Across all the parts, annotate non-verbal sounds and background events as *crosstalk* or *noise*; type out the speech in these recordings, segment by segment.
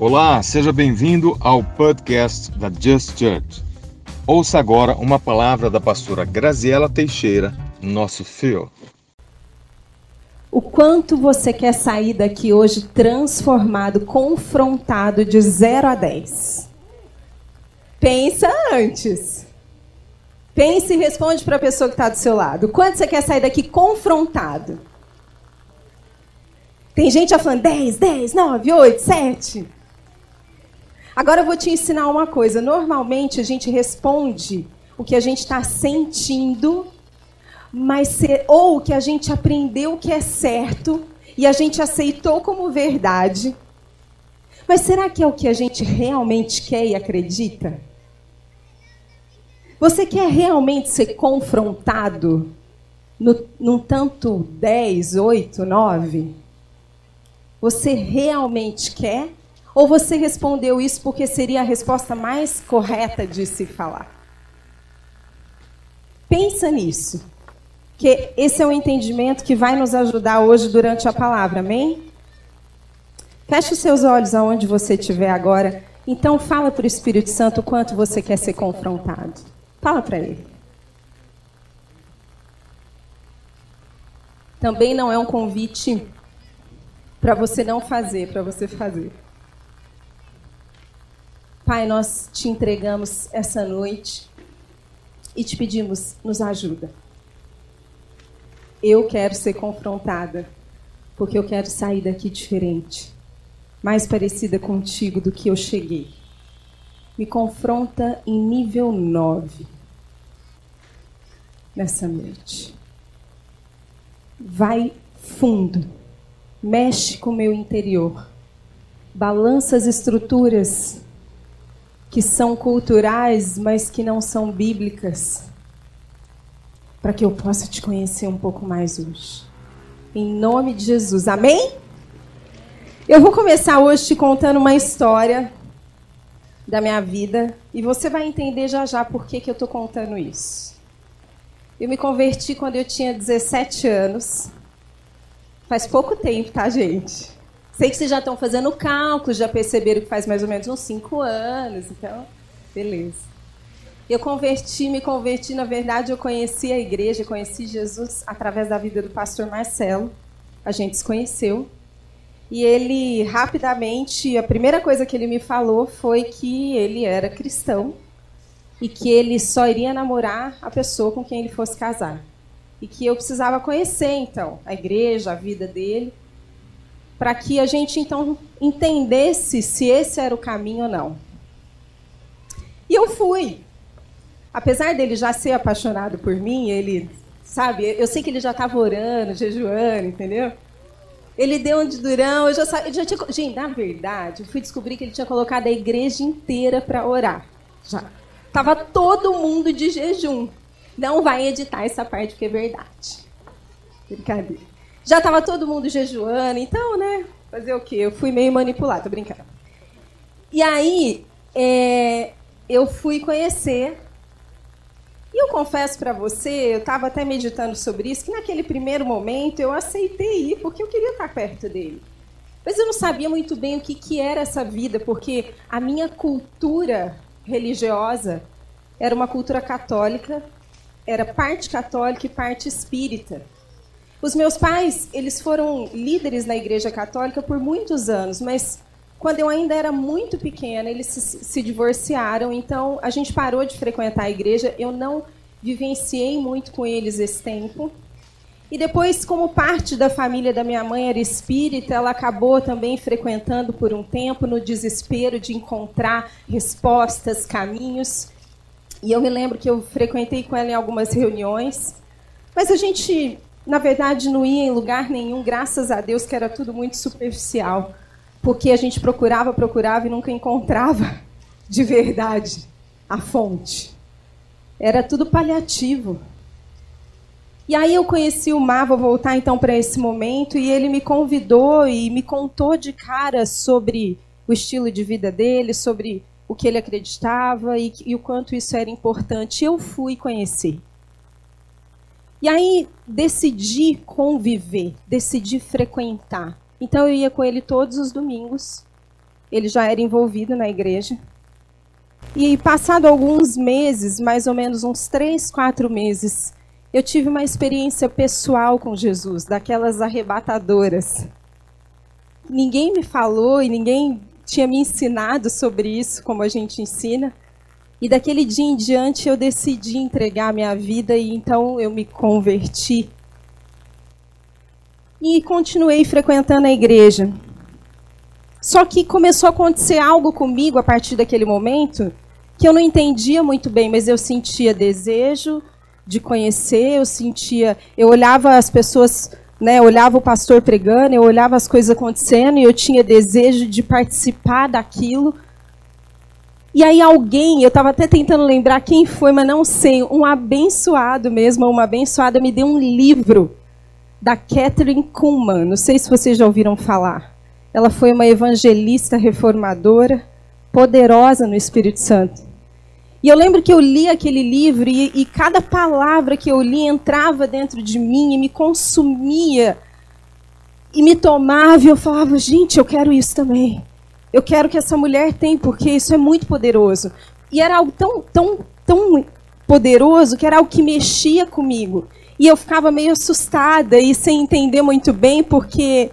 Olá, seja bem-vindo ao podcast da Just Church. Ouça agora uma palavra da pastora Graziela Teixeira, nosso fio. O quanto você quer sair daqui hoje transformado, confrontado de 0 a 10? Pensa antes. Pense e responde para a pessoa que está do seu lado. Quanto você quer sair daqui confrontado? Tem gente já falando 10, 10, 9, 8, 7. Agora eu vou te ensinar uma coisa. Normalmente a gente responde o que a gente está sentindo, mas ou o que a gente aprendeu que é certo e a gente aceitou como verdade. Mas será que é o que a gente realmente quer e acredita? Você quer realmente ser confrontado no, num tanto 10, 8, 9? Você realmente quer? Ou você respondeu isso porque seria a resposta mais correta de se falar? Pensa nisso. Que esse é o entendimento que vai nos ajudar hoje durante a palavra, amém? Feche os seus olhos aonde você estiver agora. Então fala para o Espírito Santo o quanto você quer ser confrontado. Fala para ele. Também não é um convite para você não fazer, para você fazer. Pai, nós te entregamos essa noite e te pedimos, nos ajuda. Eu quero ser confrontada, porque eu quero sair daqui diferente, mais parecida contigo do que eu cheguei me confronta em nível 9 nessa noite. Vai fundo, mexe com o meu interior, balança as estruturas que são culturais, mas que não são bíblicas, para que eu possa te conhecer um pouco mais hoje. Em nome de Jesus, amém? Eu vou começar hoje te contando uma história da minha vida e você vai entender já já por que, que eu estou contando isso. Eu me converti quando eu tinha 17 anos. Faz pouco tempo, tá, gente? Sei que vocês já estão fazendo cálculos, já perceberam que faz mais ou menos uns 5 anos, então, beleza. Eu converti, me converti, na verdade, eu conheci a igreja, conheci Jesus através da vida do pastor Marcelo. A gente se conheceu. E ele, rapidamente, a primeira coisa que ele me falou foi que ele era cristão e que ele só iria namorar a pessoa com quem ele fosse casar. E que eu precisava conhecer, então, a igreja, a vida dele, para que a gente, então, entendesse se esse era o caminho ou não. E eu fui. Apesar dele já ser apaixonado por mim, ele, sabe, eu sei que ele já estava orando, jejuando, entendeu? Ele deu um de durão, eu já, eu já tinha. Gente, na verdade, eu fui descobrir que ele tinha colocado a igreja inteira para orar. Já. Tava todo mundo de jejum. Não vai editar essa parte porque é verdade. Brincadeira. Já tava todo mundo jejuando, então, né? Fazer o quê? Eu fui meio manipulada, tô brincando. E aí, é, eu fui conhecer e eu confesso para você, eu estava até meditando sobre isso, que naquele primeiro momento eu aceitei ir porque eu queria estar perto dele. Mas eu não sabia muito bem o que, que era essa vida, porque a minha cultura religiosa era uma cultura católica, era parte católica e parte espírita. Os meus pais, eles foram líderes na igreja católica por muitos anos, mas quando eu ainda era muito pequena, eles se, se, divorciaram, então a gente parou de frequentar a igreja. Eu não vivenciei muito com eles esse tempo. E depois, como parte da família da minha mãe era espírita, ela acabou também frequentando por um tempo, no desespero de encontrar respostas, caminhos. E eu me lembro que eu frequentei com ela em algumas reuniões. Mas a gente, na verdade, não ia em lugar nenhum, graças a Deus, que era tudo muito superficial porque a gente procurava, procurava e nunca encontrava de verdade a fonte. Era tudo paliativo. E aí eu conheci o Mar, vou voltar então para esse momento, e ele me convidou e me contou de cara sobre o estilo de vida dele, sobre o que ele acreditava e, e o quanto isso era importante. Eu fui conhecer. E aí decidi conviver, decidi frequentar. Então eu ia com ele todos os domingos. ele já era envolvido na igreja. E passado alguns meses, mais ou menos uns três, quatro meses, eu tive uma experiência pessoal com Jesus, daquelas arrebatadoras. Ninguém me falou e ninguém tinha me ensinado sobre isso, como a gente ensina. E daquele dia em diante eu decidi entregar minha vida e então eu me converti. E continuei frequentando a igreja. Só que começou a acontecer algo comigo a partir daquele momento que eu não entendia muito bem, mas eu sentia desejo de conhecer, eu sentia, eu olhava as pessoas, né, olhava o pastor pregando, eu olhava as coisas acontecendo e eu tinha desejo de participar daquilo. E aí alguém, eu estava até tentando lembrar quem foi, mas não sei, um abençoado mesmo, uma abençoada me deu um livro da Catherine Kuhlman. Não sei se vocês já ouviram falar. Ela foi uma evangelista reformadora, poderosa no Espírito Santo. E eu lembro que eu li aquele livro e, e cada palavra que eu li entrava dentro de mim e me consumia e me tomava e eu falava, gente, eu quero isso também. Eu quero que essa mulher tenha, porque isso é muito poderoso. E era algo tão, tão, tão poderoso que era algo que mexia comigo. E eu ficava meio assustada e sem entender muito bem, porque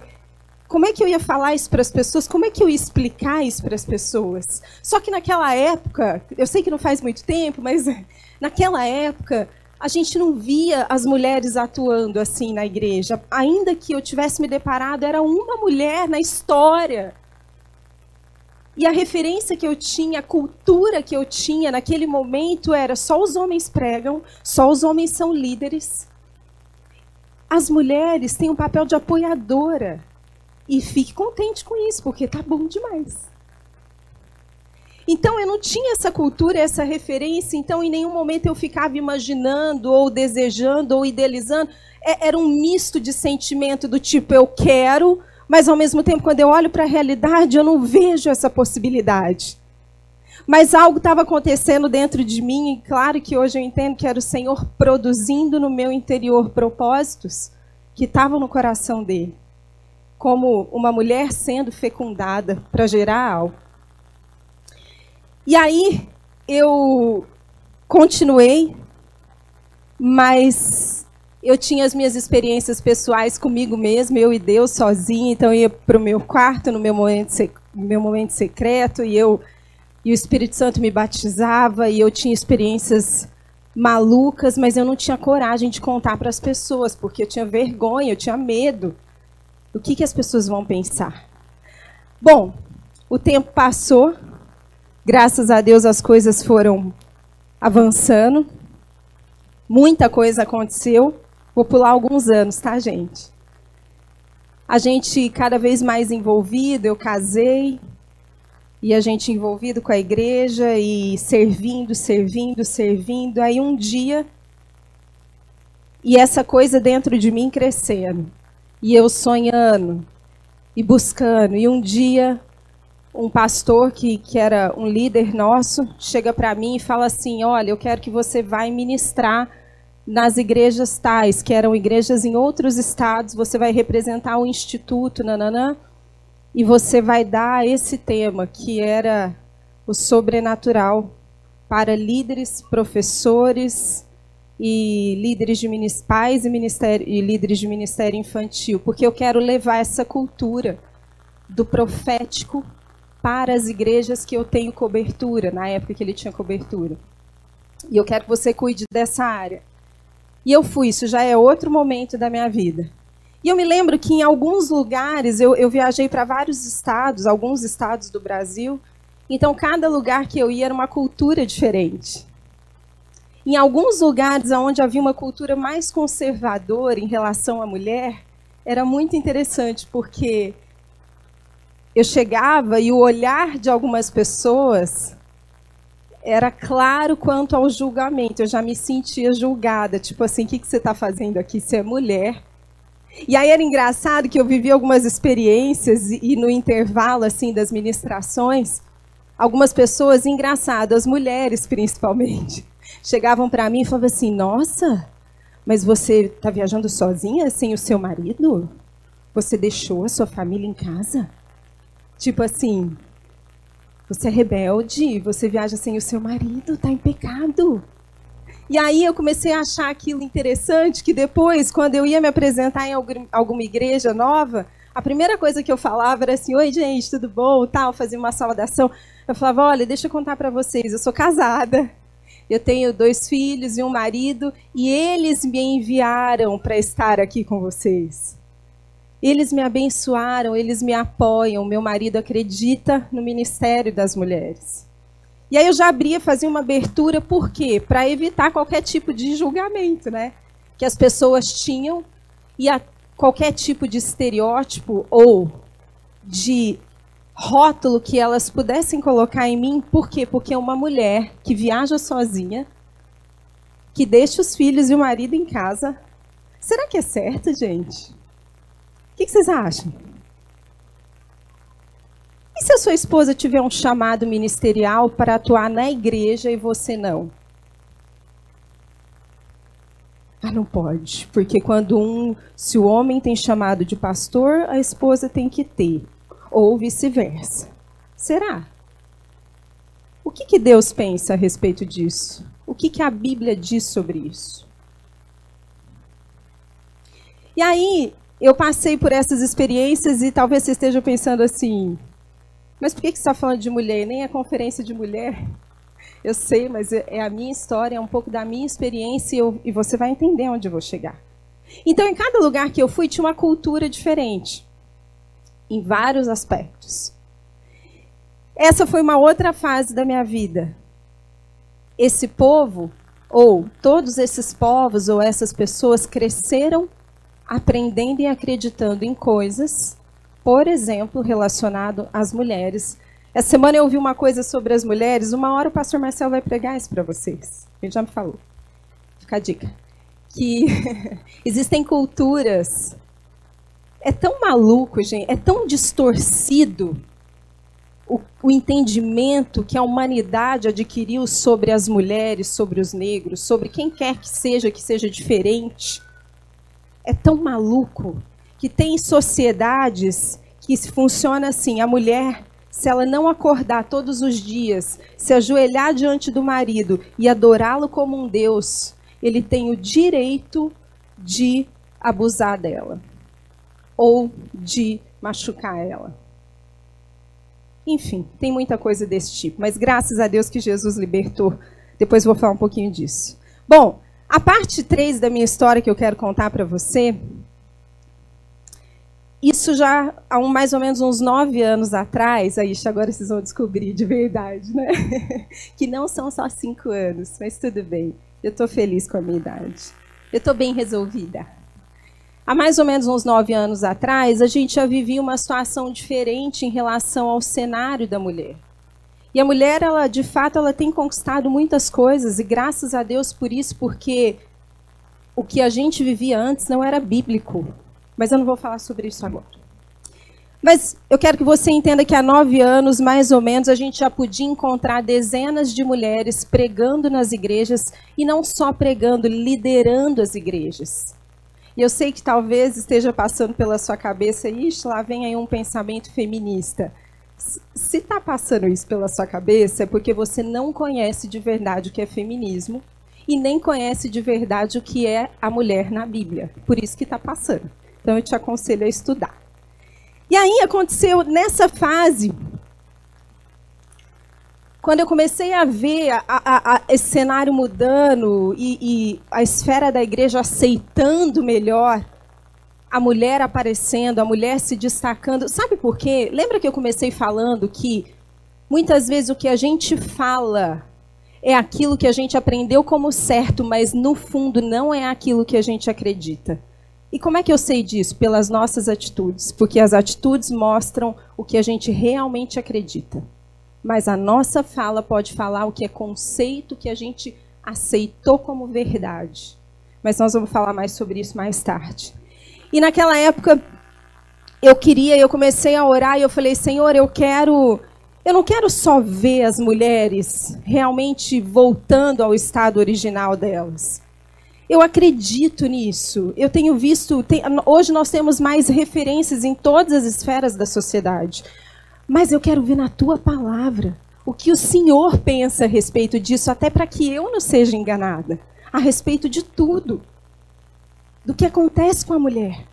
como é que eu ia falar isso para as pessoas? Como é que eu ia explicar isso para as pessoas? Só que naquela época, eu sei que não faz muito tempo, mas *laughs* naquela época a gente não via as mulheres atuando assim na igreja. Ainda que eu tivesse me deparado, era uma mulher na história. E a referência que eu tinha, a cultura que eu tinha naquele momento era só os homens pregam, só os homens são líderes. As mulheres têm um papel de apoiadora. E fique contente com isso, porque tá bom demais. Então eu não tinha essa cultura, essa referência, então em nenhum momento eu ficava imaginando ou desejando ou idealizando. É, era um misto de sentimento do tipo eu quero, mas ao mesmo tempo quando eu olho para a realidade eu não vejo essa possibilidade. Mas algo estava acontecendo dentro de mim, e claro que hoje eu entendo que era o Senhor produzindo no meu interior propósitos que estavam no coração dele como uma mulher sendo fecundada para gerar algo. E aí eu continuei, mas eu tinha as minhas experiências pessoais comigo mesma, eu e Deus sozinha, então eu ia para o meu quarto no meu momento, meu momento secreto e eu e o Espírito Santo me batizava e eu tinha experiências malucas, mas eu não tinha coragem de contar para as pessoas, porque eu tinha vergonha, eu tinha medo. O que, que as pessoas vão pensar? Bom, o tempo passou, graças a Deus as coisas foram avançando, muita coisa aconteceu. Vou pular alguns anos, tá, gente? A gente cada vez mais envolvido, eu casei, e a gente envolvido com a igreja e servindo, servindo, servindo. Aí um dia, e essa coisa dentro de mim crescendo. E eu sonhando e buscando. E um dia, um pastor que, que era um líder nosso chega para mim e fala assim: Olha, eu quero que você vá ministrar nas igrejas tais, que eram igrejas em outros estados. Você vai representar o instituto, nananã, e você vai dar esse tema, que era o sobrenatural, para líderes, professores e líderes de pais e, ministério, e líderes de ministério infantil, porque eu quero levar essa cultura do profético para as igrejas que eu tenho cobertura, na época que ele tinha cobertura. E eu quero que você cuide dessa área. E eu fui, isso já é outro momento da minha vida. E eu me lembro que em alguns lugares, eu, eu viajei para vários estados, alguns estados do Brasil, então cada lugar que eu ia era uma cultura diferente. Em alguns lugares onde havia uma cultura mais conservadora em relação à mulher, era muito interessante, porque eu chegava e o olhar de algumas pessoas era claro quanto ao julgamento. Eu já me sentia julgada, tipo assim, o que, que você está fazendo aqui? Você é mulher. E aí era engraçado que eu vivi algumas experiências e, e no intervalo assim das ministrações, algumas pessoas, engraçado, as mulheres principalmente, *laughs* chegavam para mim e falavam assim: Nossa, mas você está viajando sozinha sem o seu marido? Você deixou a sua família em casa? Tipo assim, você é rebelde, você viaja sem o seu marido, está em pecado. E aí eu comecei a achar aquilo interessante, que depois, quando eu ia me apresentar em alguma igreja nova, a primeira coisa que eu falava era assim, oi gente, tudo bom? Tal, fazia uma saudação. Eu falava, olha, deixa eu contar para vocês, eu sou casada, eu tenho dois filhos e um marido, e eles me enviaram para estar aqui com vocês. Eles me abençoaram, eles me apoiam. Meu marido acredita no ministério das mulheres. E aí eu já abria, fazia uma abertura, por quê? Para evitar qualquer tipo de julgamento, né? Que as pessoas tinham e qualquer tipo de estereótipo ou de rótulo que elas pudessem colocar em mim. Por quê? Porque é uma mulher que viaja sozinha, que deixa os filhos e o marido em casa. Será que é certo, gente? O que vocês acham? E se a sua esposa tiver um chamado ministerial para atuar na igreja e você não? Ah, não pode, porque quando um, se o homem tem chamado de pastor, a esposa tem que ter, ou vice-versa. Será? O que, que Deus pensa a respeito disso? O que, que a Bíblia diz sobre isso? E aí, eu passei por essas experiências e talvez você esteja pensando assim, mas por que você está falando de mulher? Nem é conferência de mulher. Eu sei, mas é, é a minha história, é um pouco da minha experiência e, eu, e você vai entender onde eu vou chegar. Então, em cada lugar que eu fui, tinha uma cultura diferente, em vários aspectos. Essa foi uma outra fase da minha vida. Esse povo, ou todos esses povos, ou essas pessoas cresceram aprendendo e acreditando em coisas, por exemplo, relacionado às mulheres. Essa semana eu ouvi uma coisa sobre as mulheres, uma hora o pastor Marcel vai pregar isso para vocês. Ele já me falou. Fica a dica. Que *laughs* existem culturas. É tão maluco, gente, é tão distorcido o, o, entendimento que a humanidade adquiriu sobre as mulheres, sobre os negros, sobre quem quer que seja que seja diferente, é tão maluco que tem sociedades que funciona assim: a mulher, se ela não acordar todos os dias, se ajoelhar diante do marido e adorá-lo como um Deus, ele tem o direito de abusar dela ou de machucar ela. Enfim, tem muita coisa desse tipo, mas graças a Deus que Jesus libertou. Depois vou falar um pouquinho disso. Bom, a parte 3 da minha história que eu quero contar para você, isso já há um, mais ou menos uns nove anos atrás, aí agora vocês vão descobrir de verdade, né? *laughs* que não são só cinco anos, mas tudo bem. Eu estou feliz com a minha idade. Eu estou bem resolvida. Há mais ou menos uns nove anos atrás, a gente já vivia uma situação diferente em relação ao cenário da mulher. E a mulher, ela, de fato, ela tem conquistado muitas coisas, e graças a Deus por isso, porque o que a gente vivia antes não era bíblico. Mas eu não vou falar sobre isso agora. Mas eu quero que você entenda que há nove anos, mais ou menos, a gente já podia encontrar dezenas de mulheres pregando nas igrejas, e não só pregando, liderando as igrejas. E eu sei que talvez esteja passando pela sua cabeça, ixi, lá vem aí um pensamento feminista. Se está passando isso pela sua cabeça, é porque você não conhece de verdade o que é feminismo e nem conhece de verdade o que é a mulher na Bíblia. Por isso que está passando. Então eu te aconselho a estudar. E aí aconteceu nessa fase, quando eu comecei a ver a, a, a, esse cenário mudando e, e a esfera da igreja aceitando melhor a mulher aparecendo, a mulher se destacando. Sabe por quê? Lembra que eu comecei falando que muitas vezes o que a gente fala é aquilo que a gente aprendeu como certo, mas no fundo não é aquilo que a gente acredita. E como é que eu sei disso? Pelas nossas atitudes, porque as atitudes mostram o que a gente realmente acredita. Mas a nossa fala pode falar o que é conceito que a gente aceitou como verdade. Mas nós vamos falar mais sobre isso mais tarde. E naquela época eu queria, eu comecei a orar e eu falei, Senhor, eu quero, eu não quero só ver as mulheres realmente voltando ao estado original delas. Eu acredito nisso. Eu tenho visto, tem, hoje nós temos mais referências em todas as esferas da sociedade. Mas eu quero ver na tua palavra o que o Senhor pensa a respeito disso, até para que eu não seja enganada a respeito de tudo, do que acontece com a mulher.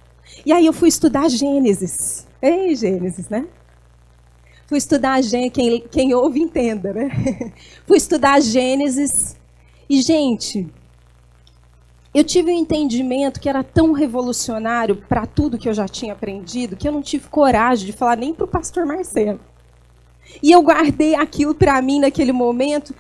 E aí eu fui estudar Gênesis. Ei, Gênesis, né? Fui estudar Gênesis, quem, quem ouve entenda, né? *laughs* fui estudar Gênesis. E, gente, eu tive um entendimento que era tão revolucionário para tudo que eu já tinha aprendido que eu não tive coragem de falar nem para o pastor Marcelo. E eu guardei aquilo para mim naquele momento.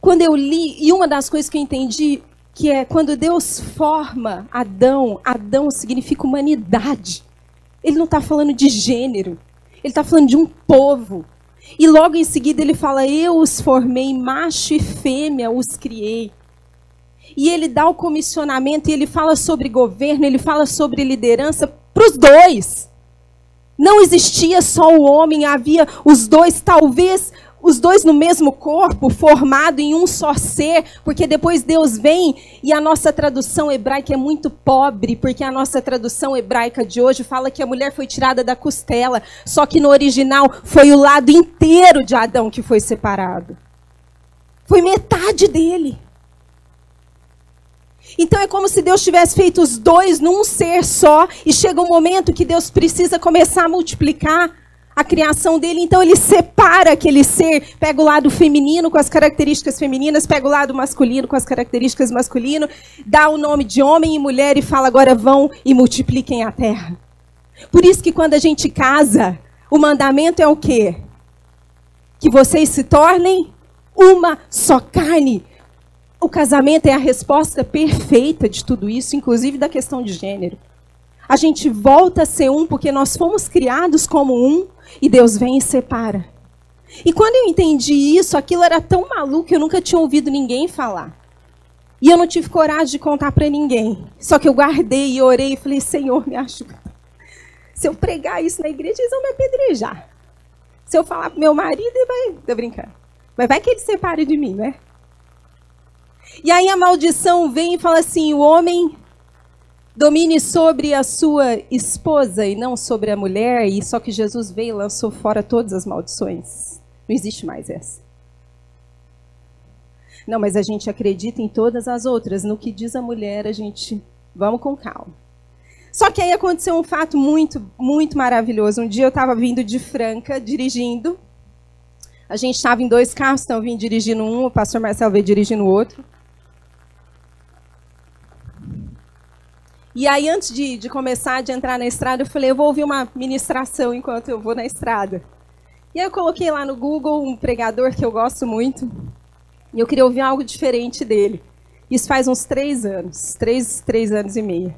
Quando eu li, e uma das coisas que eu entendi, que é quando Deus forma Adão, Adão significa humanidade. Ele não está falando de gênero, ele está falando de um povo. E logo em seguida ele fala: Eu os formei, macho e fêmea os criei. E ele dá o comissionamento e ele fala sobre governo, ele fala sobre liderança para os dois. Não existia só o homem, havia os dois, talvez os dois no mesmo corpo, formado em um só ser, porque depois Deus vem e a nossa tradução hebraica é muito pobre, porque a nossa tradução hebraica de hoje fala que a mulher foi tirada da costela, só que no original foi o lado inteiro de Adão que foi separado. Foi metade dele. Então é como se Deus tivesse feito os dois num ser só, e chega um momento que Deus precisa começar a multiplicar a criação dele, então ele separa aquele ser, pega o lado feminino com as características femininas, pega o lado masculino com as características masculino, dá o nome de homem e mulher e fala agora vão e multipliquem a terra. Por isso que quando a gente casa, o mandamento é o quê? Que vocês se tornem uma só carne. O casamento é a resposta perfeita de tudo isso, inclusive da questão de gênero. A gente volta a ser um porque nós fomos criados como um e Deus vem e separa. E quando eu entendi isso, aquilo era tão maluco que eu nunca tinha ouvido ninguém falar. E eu não tive coragem de contar para ninguém. Só que eu guardei e orei e falei: Senhor, me ajuda. Se eu pregar isso na igreja, eles vão me apedrejar. Se eu falar pro meu marido, ele vai. Tô brincando. Mas vai que ele separe de mim, né? E aí a maldição vem e fala assim: o homem domine sobre a sua esposa e não sobre a mulher, e só que Jesus veio e lançou fora todas as maldições. Não existe mais essa. Não, mas a gente acredita em todas as outras. No que diz a mulher, a gente vamos com calma. Só que aí aconteceu um fato muito, muito maravilhoso. Um dia eu estava vindo de Franca, dirigindo. A gente estava em dois carros, então eu vim dirigindo um, o pastor Marcelo veio dirigindo o outro. E aí, antes de, de começar, de entrar na estrada, eu falei, eu vou ouvir uma ministração enquanto eu vou na estrada. E aí eu coloquei lá no Google um pregador que eu gosto muito. E eu queria ouvir algo diferente dele. Isso faz uns três anos. Três, três anos e meio.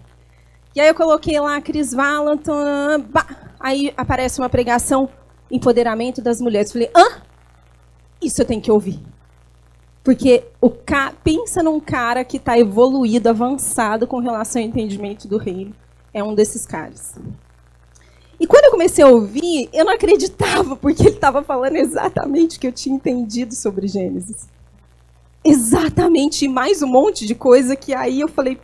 E aí eu coloquei lá Chris Valentin. Aí aparece uma pregação, empoderamento das mulheres. Eu falei, hã? Isso eu tenho que ouvir. Porque o ca... pensa num cara que está evoluído, avançado com relação ao entendimento do reino. É um desses caras. E quando eu comecei a ouvir, eu não acreditava, porque ele estava falando exatamente o que eu tinha entendido sobre Gênesis. Exatamente, e mais um monte de coisa que aí eu falei,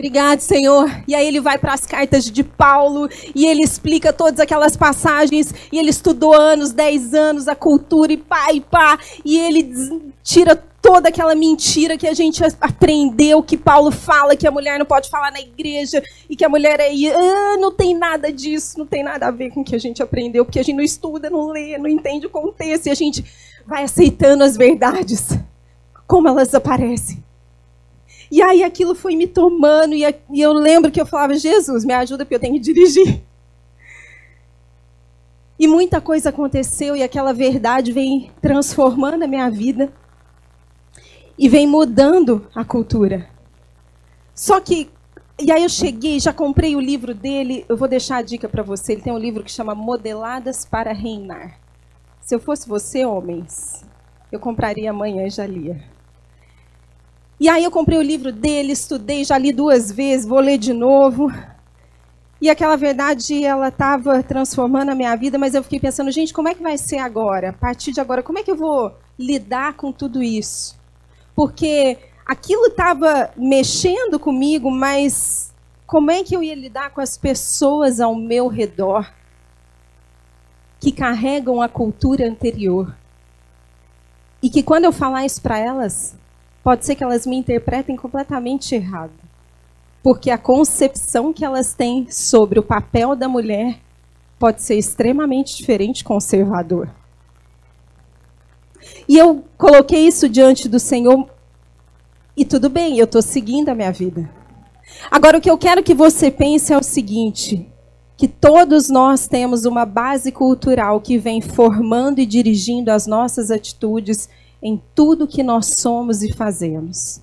Obrigado, Senhor. E aí ele vai para as cartas de Paulo e ele explica todas aquelas passagens e ele estudou anos, dez anos, a cultura e pá e pá. E ele tira toda aquela mentira que a gente aprendeu, que Paulo fala que a mulher não pode falar na igreja e que a mulher é... Ah, não tem nada disso, não tem nada a ver com o que a gente aprendeu, porque a gente não estuda, não lê, não entende o contexto e a gente vai aceitando as verdades como elas aparecem. E aí aquilo foi me tomando, e eu lembro que eu falava, Jesus, me ajuda porque eu tenho que dirigir. E muita coisa aconteceu e aquela verdade vem transformando a minha vida e vem mudando a cultura. Só que, e aí eu cheguei, já comprei o livro dele, eu vou deixar a dica para você. Ele tem um livro que chama Modeladas para Reinar. Se eu fosse você, homens, eu compraria amanhã e já lia. E aí eu comprei o livro dele, estudei, já li duas vezes, vou ler de novo. E aquela verdade, ela estava transformando a minha vida, mas eu fiquei pensando, gente, como é que vai ser agora? A partir de agora, como é que eu vou lidar com tudo isso? Porque aquilo estava mexendo comigo, mas como é que eu ia lidar com as pessoas ao meu redor? que carregam a cultura anterior. E que quando eu falar isso para elas, pode ser que elas me interpretem completamente errado. Porque a concepção que elas têm sobre o papel da mulher pode ser extremamente diferente conservador. E eu coloquei isso diante do Senhor e tudo bem, eu estou seguindo a minha vida. Agora, o que eu quero que você pense é o seguinte: que todos nós temos uma base cultural que vem formando e dirigindo as nossas atitudes em tudo que nós somos e fazemos.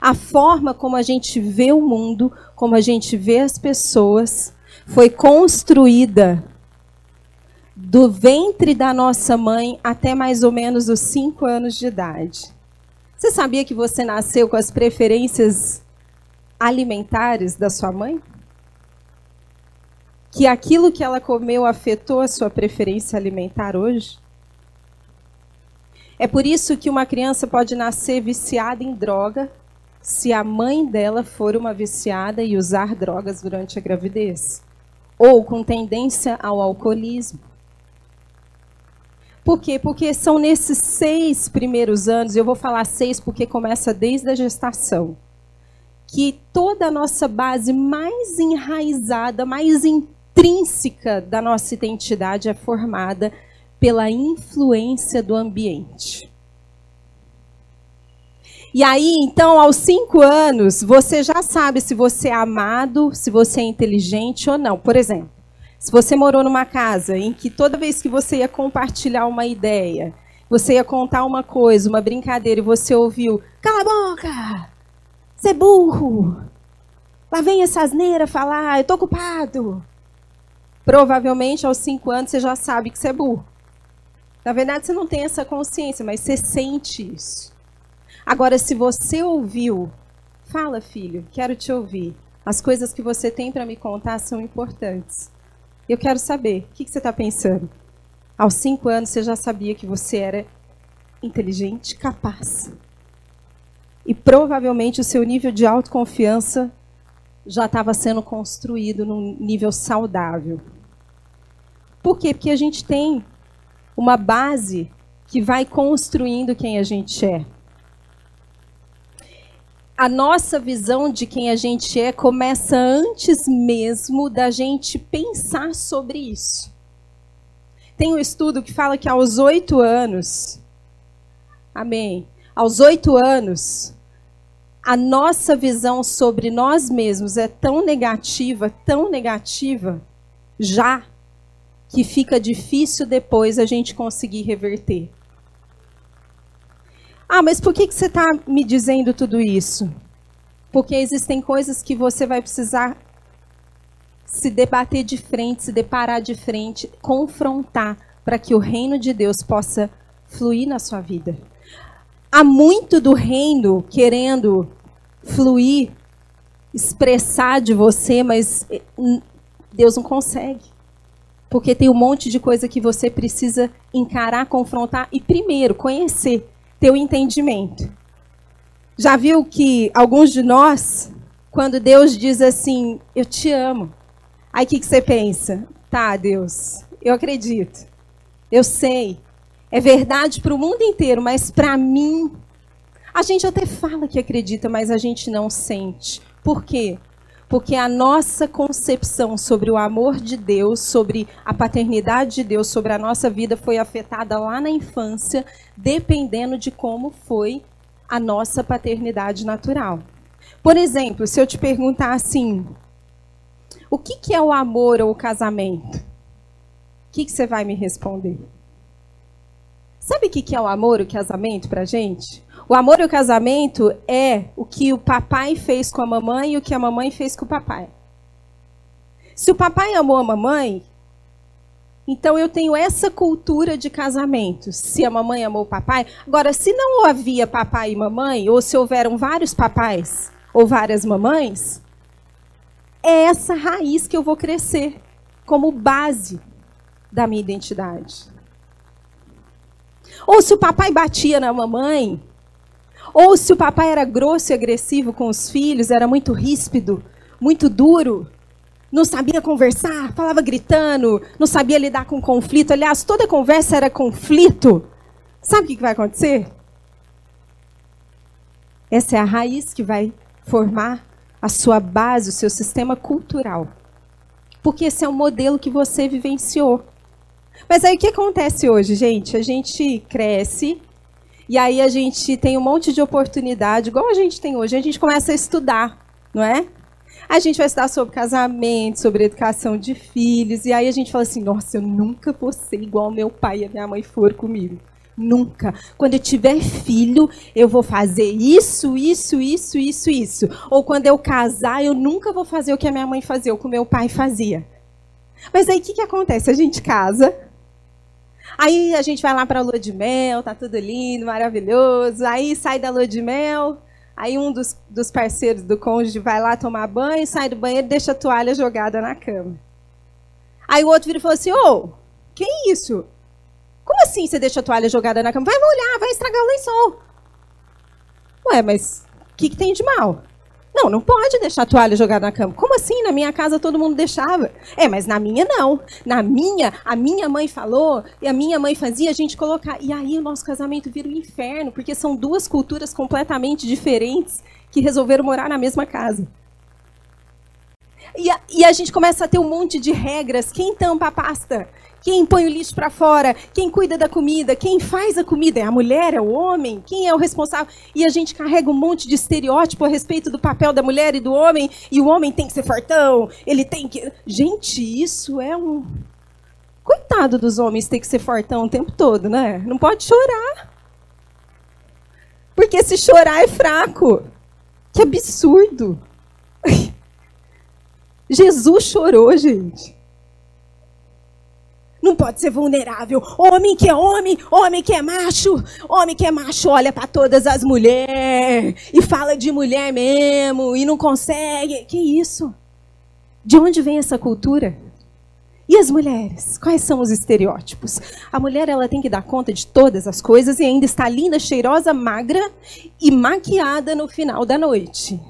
A forma como a gente vê o mundo, como a gente vê as pessoas, foi construída do ventre da nossa mãe até mais ou menos os cinco anos de idade. Você sabia que você nasceu com as preferências alimentares da sua mãe? Que aquilo que ela comeu afetou a sua preferência alimentar hoje? É por isso que uma criança pode nascer viciada em droga se a mãe dela for uma viciada e usar drogas durante a gravidez, ou com tendência ao alcoolismo. Por quê? Porque são nesses seis primeiros anos, eu vou falar seis porque começa desde a gestação, que toda a nossa base mais enraizada, mais intrínseca da nossa identidade é formada pela influência do ambiente. E aí, então, aos cinco anos, você já sabe se você é amado, se você é inteligente ou não. Por exemplo, se você morou numa casa em que toda vez que você ia compartilhar uma ideia, você ia contar uma coisa, uma brincadeira, e você ouviu: cala a boca! Você é burro! Lá vem essa asneira falar, eu tô ocupado. Provavelmente aos cinco anos você já sabe que você é burro. Na verdade, você não tem essa consciência, mas você sente isso. Agora, se você ouviu, fala, filho, quero te ouvir. As coisas que você tem para me contar são importantes. Eu quero saber, o que, que você está pensando? Aos cinco anos, você já sabia que você era inteligente, capaz. E provavelmente o seu nível de autoconfiança já estava sendo construído num nível saudável. Por quê? Porque a gente tem uma base que vai construindo quem a gente é. A nossa visão de quem a gente é começa antes mesmo da gente pensar sobre isso. Tem um estudo que fala que aos oito anos, amém, aos oito anos, a nossa visão sobre nós mesmos é tão negativa, tão negativa, já que fica difícil depois a gente conseguir reverter. Ah, mas por que, que você está me dizendo tudo isso? Porque existem coisas que você vai precisar se debater de frente, se deparar de frente, confrontar, para que o reino de Deus possa fluir na sua vida. Há muito do reino querendo fluir, expressar de você, mas eh, Deus não consegue. Porque tem um monte de coisa que você precisa encarar, confrontar e, primeiro, conhecer, um entendimento. Já viu que alguns de nós, quando Deus diz assim, eu te amo, aí o que, que você pensa? Tá, Deus, eu acredito, eu sei, é verdade para o mundo inteiro, mas para mim, a gente até fala que acredita, mas a gente não sente. Por quê? Porque a nossa concepção sobre o amor de Deus, sobre a paternidade de Deus, sobre a nossa vida foi afetada lá na infância, dependendo de como foi a nossa paternidade natural. Por exemplo, se eu te perguntar assim, o que, que é o amor ou o casamento? O que, que você vai me responder? Sabe o que, que é o amor ou o casamento para gente? O amor e o casamento é o que o papai fez com a mamãe e o que a mamãe fez com o papai. Se o papai amou a mamãe, então eu tenho essa cultura de casamento. Se a mamãe amou o papai. Agora, se não havia papai e mamãe, ou se houveram vários papais ou várias mamães, é essa raiz que eu vou crescer como base da minha identidade. Ou se o papai batia na mamãe, ou se o papai era grosso e agressivo com os filhos, era muito ríspido, muito duro, não sabia conversar, falava gritando, não sabia lidar com conflito. Aliás, toda conversa era conflito. Sabe o que vai acontecer? Essa é a raiz que vai formar a sua base, o seu sistema cultural. Porque esse é o modelo que você vivenciou. Mas aí o que acontece hoje, gente? A gente cresce e aí a gente tem um monte de oportunidade, igual a gente tem hoje. A gente começa a estudar, não é? A gente vai estudar sobre casamento, sobre educação de filhos, e aí a gente fala assim: nossa, eu nunca vou ser igual meu pai e a minha mãe foram comigo. Nunca. Quando eu tiver filho, eu vou fazer isso, isso, isso, isso, isso. Ou quando eu casar, eu nunca vou fazer o que a minha mãe fazia, o que o meu pai fazia. Mas aí o que, que acontece? A gente casa, aí a gente vai lá para a lua de mel, tá tudo lindo, maravilhoso. Aí sai da lua de mel, aí um dos, dos parceiros do cônjuge vai lá tomar banho, sai do banheiro e deixa a toalha jogada na cama. Aí o outro vira e falou assim: Ô, que isso? Como assim você deixa a toalha jogada na cama? Vai molhar, vai estragar o lençol. Ué, mas o que, que tem de mal? Não, não pode deixar a toalha jogada na cama. Como assim? Na minha casa todo mundo deixava. É, mas na minha não. Na minha, a minha mãe falou e a minha mãe fazia a gente colocar. E aí o nosso casamento vira um inferno, porque são duas culturas completamente diferentes que resolveram morar na mesma casa. E a, e a gente começa a ter um monte de regras. Quem tampa a pasta? Quem põe o lixo para fora? Quem cuida da comida? Quem faz a comida? É a mulher? É o homem? Quem é o responsável? E a gente carrega um monte de estereótipo a respeito do papel da mulher e do homem. E o homem tem que ser fortão. Ele tem que. Gente, isso é um. Coitado dos homens ter que ser fortão o tempo todo, né? Não pode chorar. Porque se chorar é fraco. Que absurdo. *laughs* Jesus chorou, gente. Não pode ser vulnerável. Homem que é homem, homem que é macho, homem que é macho olha para todas as mulheres e fala de mulher mesmo e não consegue. Que isso? De onde vem essa cultura? E as mulheres? Quais são os estereótipos? A mulher ela tem que dar conta de todas as coisas e ainda está linda, cheirosa, magra e maquiada no final da noite.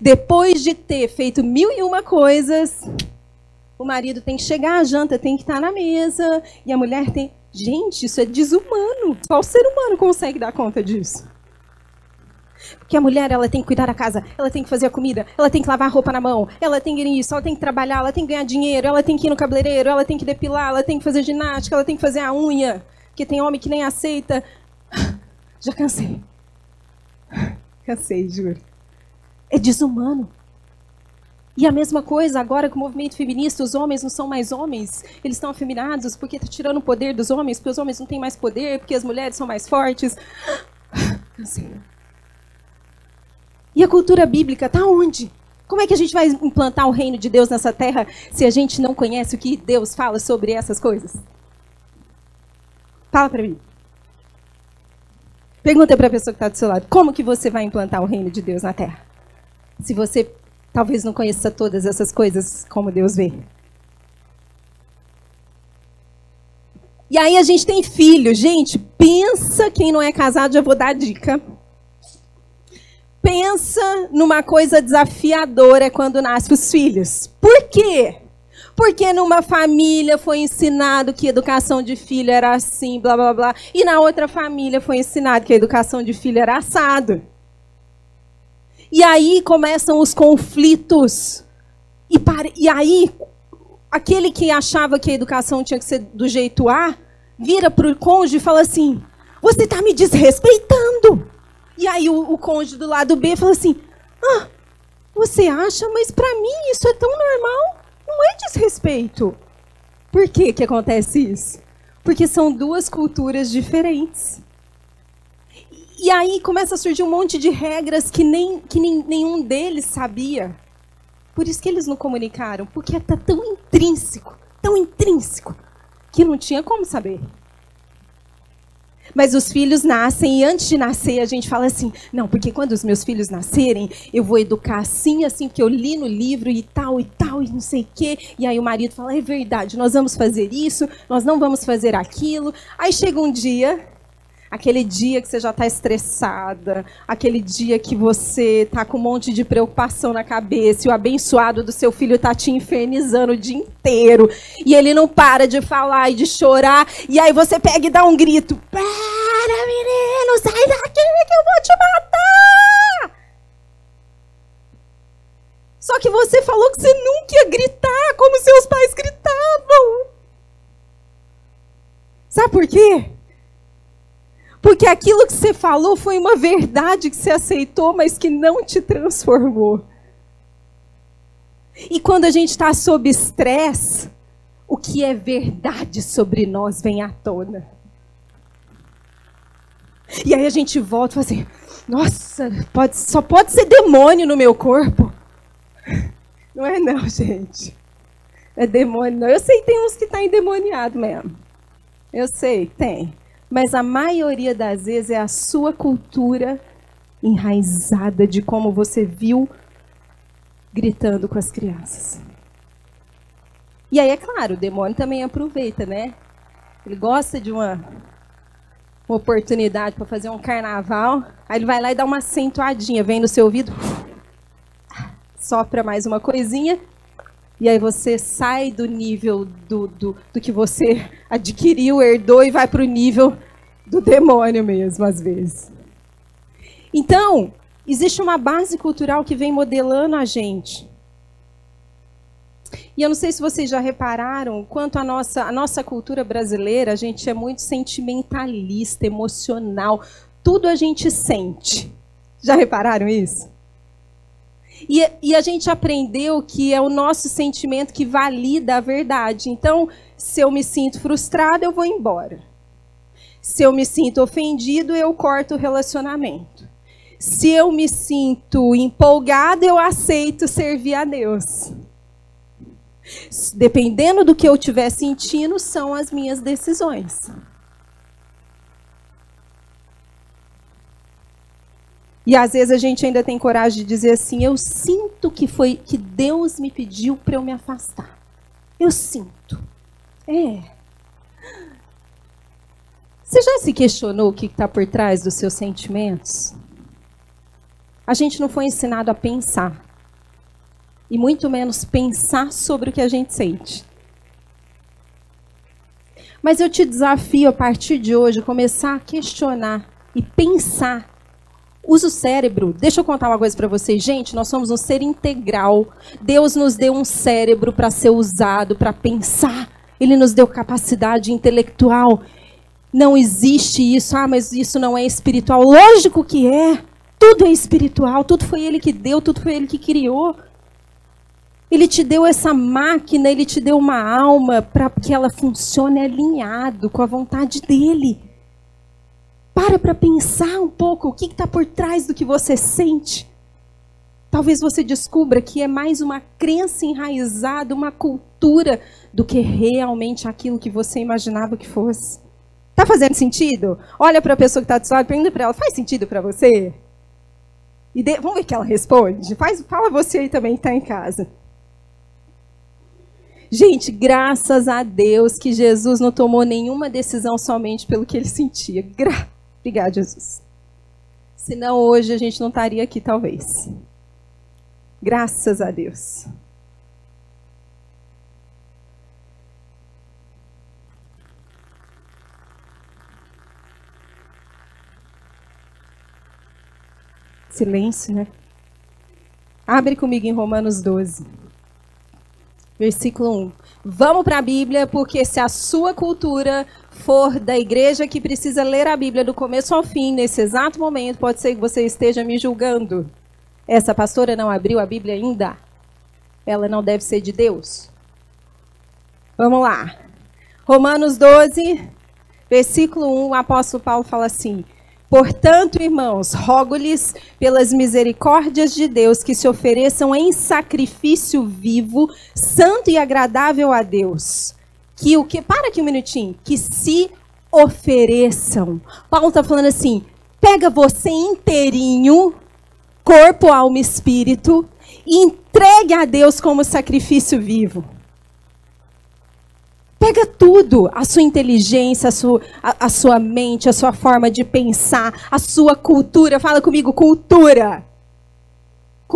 Depois de ter feito mil e uma coisas, o marido tem que chegar, a janta tem que estar na mesa, e a mulher tem. Gente, isso é desumano. Qual ser humano consegue dar conta disso? Porque a mulher ela tem que cuidar da casa, ela tem que fazer a comida, ela tem que lavar a roupa na mão, ela tem que ir nisso, ela tem que trabalhar, ela tem que ganhar dinheiro, ela tem que ir no cabeleireiro, ela tem que depilar, ela tem que fazer ginástica, ela tem que fazer a unha. Porque tem homem que nem aceita. Já cansei. Cansei, juro. É desumano. E a mesma coisa agora com o movimento feminista, os homens não são mais homens, eles estão afeminados porque está tirando o poder dos homens, porque os homens não têm mais poder, porque as mulheres são mais fortes. *sighs* Cansei. E a cultura bíblica está onde? Como é que a gente vai implantar o reino de Deus nessa terra se a gente não conhece o que Deus fala sobre essas coisas? Fala para mim. Pergunta para a pessoa que está do seu lado: como que você vai implantar o reino de Deus na terra? Se você talvez não conheça todas essas coisas como Deus vê. E aí a gente tem filho. Gente, pensa quem não é casado, já vou dar dica. Pensa numa coisa desafiadora quando nascem os filhos. Por quê? Porque numa família foi ensinado que educação de filho era assim, blá blá blá, e na outra família foi ensinado que a educação de filho era assado. E aí começam os conflitos. E, para, e aí, aquele que achava que a educação tinha que ser do jeito A, vira para o cônjuge e fala assim: Você está me desrespeitando. E aí o, o cônjuge do lado B fala assim: Ah, você acha? Mas para mim isso é tão normal. Não é desrespeito. Por que, que acontece isso? Porque são duas culturas diferentes. E aí começa a surgir um monte de regras que, nem, que nem, nenhum deles sabia. Por isso que eles não comunicaram, porque está tão intrínseco, tão intrínseco, que não tinha como saber. Mas os filhos nascem e antes de nascer a gente fala assim: não, porque quando os meus filhos nascerem, eu vou educar assim, assim, porque eu li no livro e tal e tal e não sei o quê. E aí o marido fala: é verdade, nós vamos fazer isso, nós não vamos fazer aquilo. Aí chega um dia Aquele dia que você já está estressada, aquele dia que você está com um monte de preocupação na cabeça e o abençoado do seu filho está te infernizando o dia inteiro e ele não para de falar e de chorar e aí você pega e dá um grito: Para, menino, sai daqui que eu vou te matar! Só que você falou que você nunca ia gritar como seus pais gritavam. Sabe por quê? Porque aquilo que você falou foi uma verdade que você aceitou, mas que não te transformou. E quando a gente está sob estresse, o que é verdade sobre nós vem à tona. E aí a gente volta e fala assim: nossa, pode, só pode ser demônio no meu corpo. Não é não, gente. É demônio não. Eu sei que tem uns que estão tá endemoniados mesmo. Eu sei, tem mas a maioria das vezes é a sua cultura enraizada de como você viu gritando com as crianças. E aí, é claro, o demônio também aproveita, né? Ele gosta de uma, uma oportunidade para fazer um carnaval, aí ele vai lá e dá uma acentuadinha, vem no seu ouvido, sopra mais uma coisinha, e aí você sai do nível do, do, do que você *laughs* adquiriu, herdou e vai para o nível do demônio mesmo, às vezes. Então, existe uma base cultural que vem modelando a gente. E eu não sei se vocês já repararam quanto a nossa, a nossa cultura brasileira, a gente é muito sentimentalista, emocional. Tudo a gente sente. Já repararam isso? E, e, a gente aprendeu que é o nosso sentimento que valida a verdade. Então, se eu me sinto frustrado, eu vou embora. Se eu me sinto ofendido, eu corto o relacionamento. Se eu me sinto empolgado, eu aceito servir a Deus. Dependendo do que eu estiver sentindo, são as minhas decisões. E às vezes a gente ainda tem coragem de dizer assim: eu sinto que foi que Deus me pediu para eu me afastar. Eu sinto. É. Você já se questionou o que está por trás dos seus sentimentos? A gente não foi ensinado a pensar. E muito menos pensar sobre o que a gente sente. Mas eu te desafio a partir de hoje começar a questionar e pensar Usa o cérebro. Deixa eu contar uma coisa para vocês. Gente, nós somos um ser integral. Deus nos deu um cérebro para ser usado, para pensar. Ele nos deu capacidade intelectual. Não existe isso. Ah, mas isso não é espiritual. Lógico que é. Tudo é espiritual. Tudo foi Ele que deu, tudo foi Ele que criou. Ele te deu essa máquina, ele te deu uma alma para que ela funcione alinhado com a vontade dele. Para para pensar um pouco o que está por trás do que você sente. Talvez você descubra que é mais uma crença enraizada, uma cultura, do que realmente aquilo que você imaginava que fosse. Tá fazendo sentido? Olha para a pessoa que está do seu lado, pergunta para ela: faz sentido para você? E de... vamos ver o que ela responde. Faz, fala você aí também que está em casa. Gente, graças a Deus que Jesus não tomou nenhuma decisão somente pelo que ele sentia. Gra Obrigada, Jesus. Senão hoje a gente não estaria aqui, talvez. Graças a Deus. Silêncio, né? Abre comigo em Romanos 12, versículo 1. Vamos para a Bíblia, porque se a sua cultura for da igreja que precisa ler a Bíblia do começo ao fim, nesse exato momento, pode ser que você esteja me julgando. Essa pastora não abriu a Bíblia ainda? Ela não deve ser de Deus? Vamos lá. Romanos 12, versículo 1, o apóstolo Paulo fala assim: Portanto, irmãos, rogo-lhes pelas misericórdias de Deus que se ofereçam em sacrifício vivo, santo e agradável a Deus que o que para aqui um minutinho, que se ofereçam. Paulo está falando assim: pega você inteirinho, corpo, alma espírito, e entregue a Deus como sacrifício vivo. Pega tudo, a sua inteligência, a sua, a, a sua mente, a sua forma de pensar, a sua cultura. Fala comigo, cultura.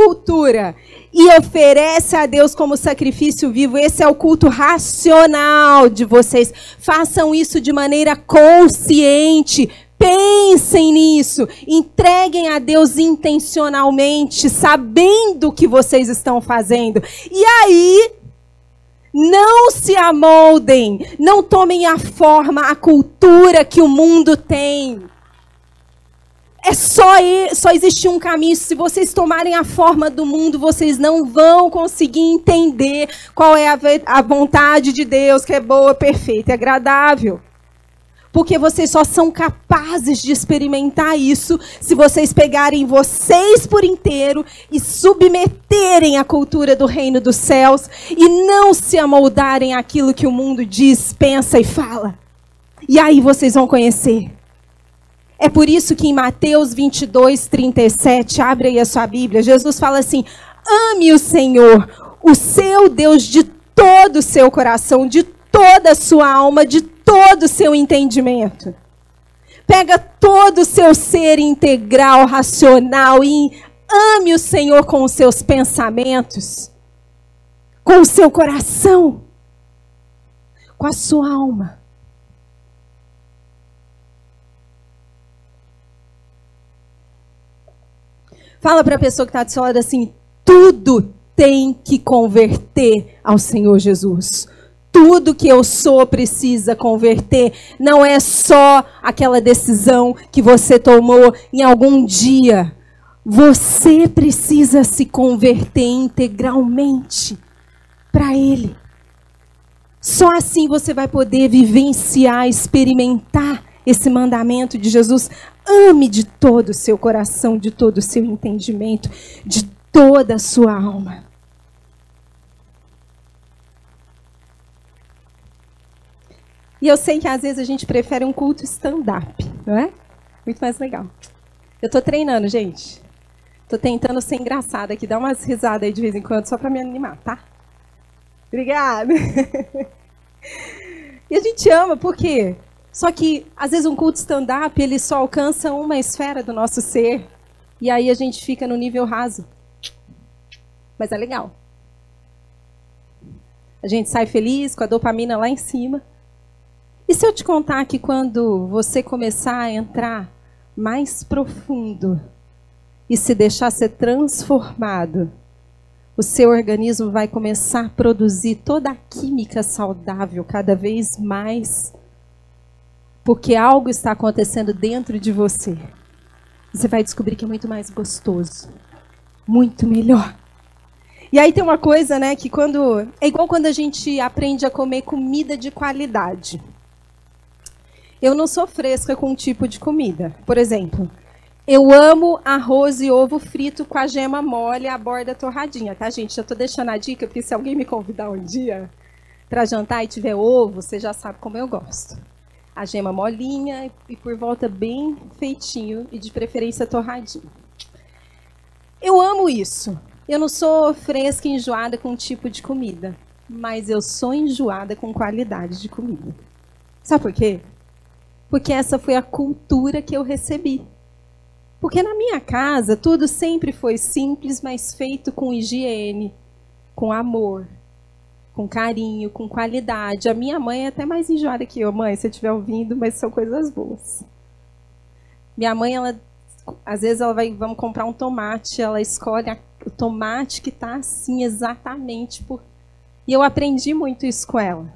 Cultura. E oferece a Deus como sacrifício vivo. Esse é o culto racional de vocês. Façam isso de maneira consciente. Pensem nisso. Entreguem a Deus intencionalmente, sabendo o que vocês estão fazendo. E aí, não se amoldem, não tomem a forma, a cultura que o mundo tem. É só, só existe um caminho. Se vocês tomarem a forma do mundo, vocês não vão conseguir entender qual é a, a vontade de Deus, que é boa, perfeita e agradável porque vocês só são capazes de experimentar isso se vocês pegarem vocês por inteiro e submeterem à cultura do reino dos céus e não se amoldarem àquilo que o mundo diz, pensa e fala. E aí vocês vão conhecer. É por isso que em Mateus 22, 37, abre aí a sua Bíblia, Jesus fala assim: ame o Senhor, o seu Deus, de todo o seu coração, de toda a sua alma, de todo o seu entendimento. Pega todo o seu ser integral, racional e ame o Senhor com os seus pensamentos, com o seu coração, com a sua alma. Fala para a pessoa que está do seu lado assim: tudo tem que converter ao Senhor Jesus tudo que eu sou precisa converter. Não é só aquela decisão que você tomou em algum dia. Você precisa se converter integralmente para Ele. Só assim você vai poder vivenciar, experimentar esse mandamento de Jesus. Ame de todo o seu coração, de todo o seu entendimento, de toda a sua alma. E eu sei que às vezes a gente prefere um culto stand-up, não é? Muito mais legal. Eu estou treinando, gente. Estou tentando ser engraçada aqui, dar umas risadas aí de vez em quando, só para me animar, tá? Obrigada. *laughs* e a gente ama, por quê? Só que, às vezes, um culto stand-up, ele só alcança uma esfera do nosso ser. E aí a gente fica no nível raso. Mas é legal. A gente sai feliz, com a dopamina lá em cima. E se eu te contar que quando você começar a entrar mais profundo e se deixar ser transformado, o seu organismo vai começar a produzir toda a química saudável cada vez mais, porque algo está acontecendo dentro de você. Você vai descobrir que é muito mais gostoso, muito melhor. E aí tem uma coisa, né, que quando é igual quando a gente aprende a comer comida de qualidade. Eu não sou fresca com um tipo de comida. Por exemplo, eu amo arroz e ovo frito com a gema mole e a borda torradinha, tá, gente? Já estou deixando a dica, porque se alguém me convidar um dia para jantar e tiver ovo, você já sabe como eu gosto. A gema molinha e por volta bem feitinho e de preferência torradinho. Eu amo isso. Eu não sou fresca e enjoada com tipo de comida, mas eu sou enjoada com qualidade de comida. Sabe por quê? porque essa foi a cultura que eu recebi. Porque na minha casa tudo sempre foi simples, mas feito com higiene, com amor, com carinho, com qualidade. A minha mãe é até mais enjoada que eu, mãe, se estiver ouvindo, mas são coisas boas. Minha mãe, ela, às vezes ela vai, vamos comprar um tomate, ela escolhe a, o tomate que está assim exatamente por. E eu aprendi muito isso com ela.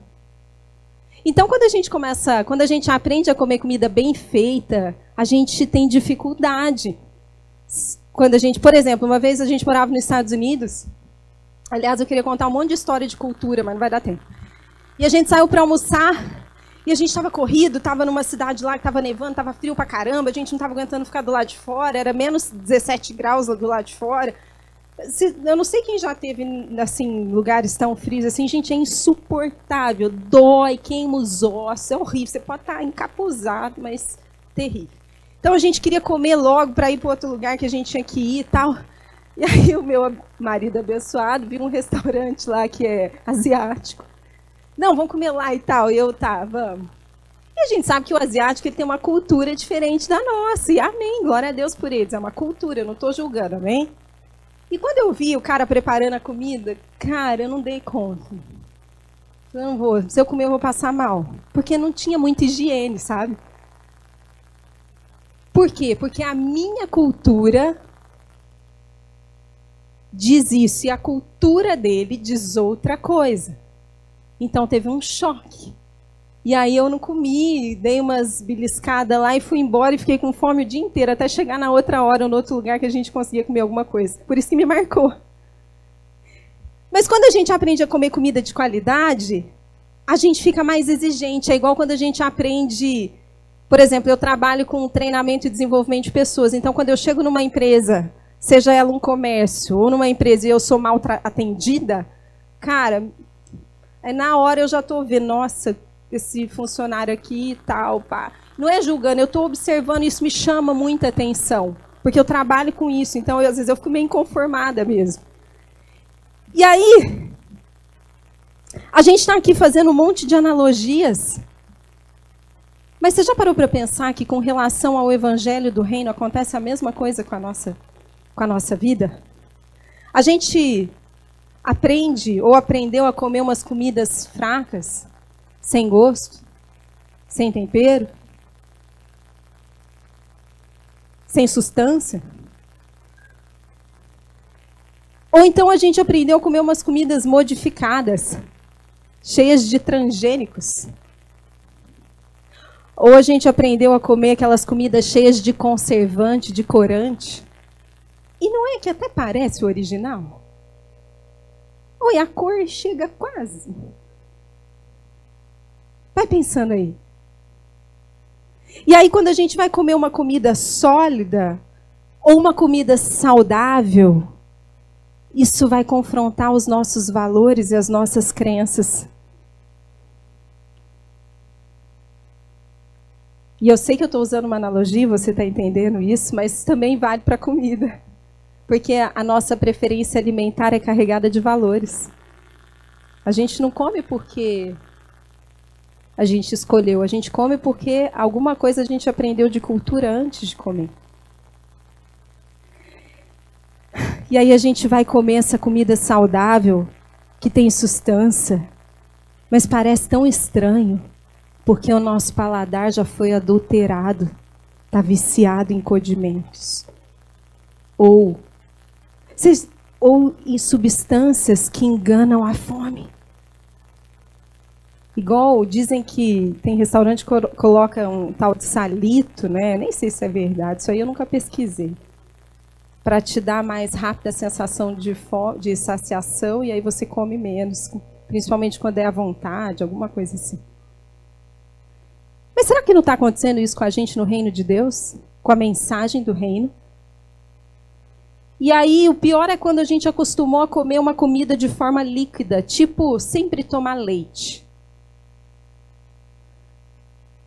Então, quando a gente começa, quando a gente aprende a comer comida bem feita, a gente tem dificuldade. Quando a gente, por exemplo, uma vez a gente morava nos Estados Unidos. Aliás, eu queria contar um monte de história de cultura, mas não vai dar tempo. E a gente saiu para almoçar e a gente estava corrido, estava numa cidade lá que estava nevando, estava frio pra caramba, a gente não estava aguentando ficar do lado de fora, era menos 17 graus do lado de fora eu não sei quem já teve assim lugares tão frios assim, gente, é insuportável, dói, queima os ossos, é horrível. Você pode estar encapuzado, mas terrível. Então a gente queria comer logo para ir para outro lugar que a gente tinha que ir e tal. E aí o meu marido abençoado viu um restaurante lá que é asiático. Não, vamos comer lá e tal. E eu, tá, vamos. E a gente sabe que o asiático ele tem uma cultura diferente da nossa. E amém, glória a Deus por eles. É uma cultura, eu não estou julgando, amém? E quando eu vi o cara preparando a comida, cara, eu não dei conta. Eu não vou, se eu comer eu vou passar mal. Porque não tinha muita higiene, sabe? Por quê? Porque a minha cultura diz isso e a cultura dele diz outra coisa. Então teve um choque. E aí eu não comi, dei umas beliscadas lá e fui embora e fiquei com fome o dia inteiro, até chegar na outra hora, no outro lugar que a gente conseguia comer alguma coisa. Por isso que me marcou. Mas quando a gente aprende a comer comida de qualidade, a gente fica mais exigente. É igual quando a gente aprende. Por exemplo, eu trabalho com treinamento e desenvolvimento de pessoas. Então, quando eu chego numa empresa, seja ela um comércio ou numa empresa e eu sou mal atendida, cara, é na hora eu já estou vendo, nossa, esse funcionário aqui e tal, pá. Não é julgando, eu estou observando, isso me chama muita atenção. Porque eu trabalho com isso, então eu, às vezes eu fico meio inconformada mesmo. E aí, a gente está aqui fazendo um monte de analogias. Mas você já parou para pensar que com relação ao evangelho do reino acontece a mesma coisa com a nossa, com a nossa vida? A gente aprende ou aprendeu a comer umas comidas fracas, sem gosto, sem tempero, sem substância. Ou então a gente aprendeu a comer umas comidas modificadas, cheias de transgênicos. Ou a gente aprendeu a comer aquelas comidas cheias de conservante, de corante. E não é que até parece o original? Oi, a cor chega quase. Vai pensando aí. E aí, quando a gente vai comer uma comida sólida ou uma comida saudável, isso vai confrontar os nossos valores e as nossas crenças. E eu sei que eu estou usando uma analogia, você está entendendo isso, mas também vale para a comida. Porque a nossa preferência alimentar é carregada de valores. A gente não come porque a gente escolheu. A gente come porque alguma coisa a gente aprendeu de cultura antes de comer. E aí a gente vai comer essa comida saudável, que tem sustância, mas parece tão estranho, porque o nosso paladar já foi adulterado, está viciado em condimentos. Ou, ou em substâncias que enganam a fome. Igual dizem que tem restaurante que coloca um tal de salito, né? Nem sei se é verdade, isso aí eu nunca pesquisei. Para te dar mais rápida a sensação de, de saciação e aí você come menos, principalmente quando é à vontade, alguma coisa assim. Mas será que não está acontecendo isso com a gente no reino de Deus? Com a mensagem do reino? E aí, o pior é quando a gente acostumou a comer uma comida de forma líquida, tipo sempre tomar leite.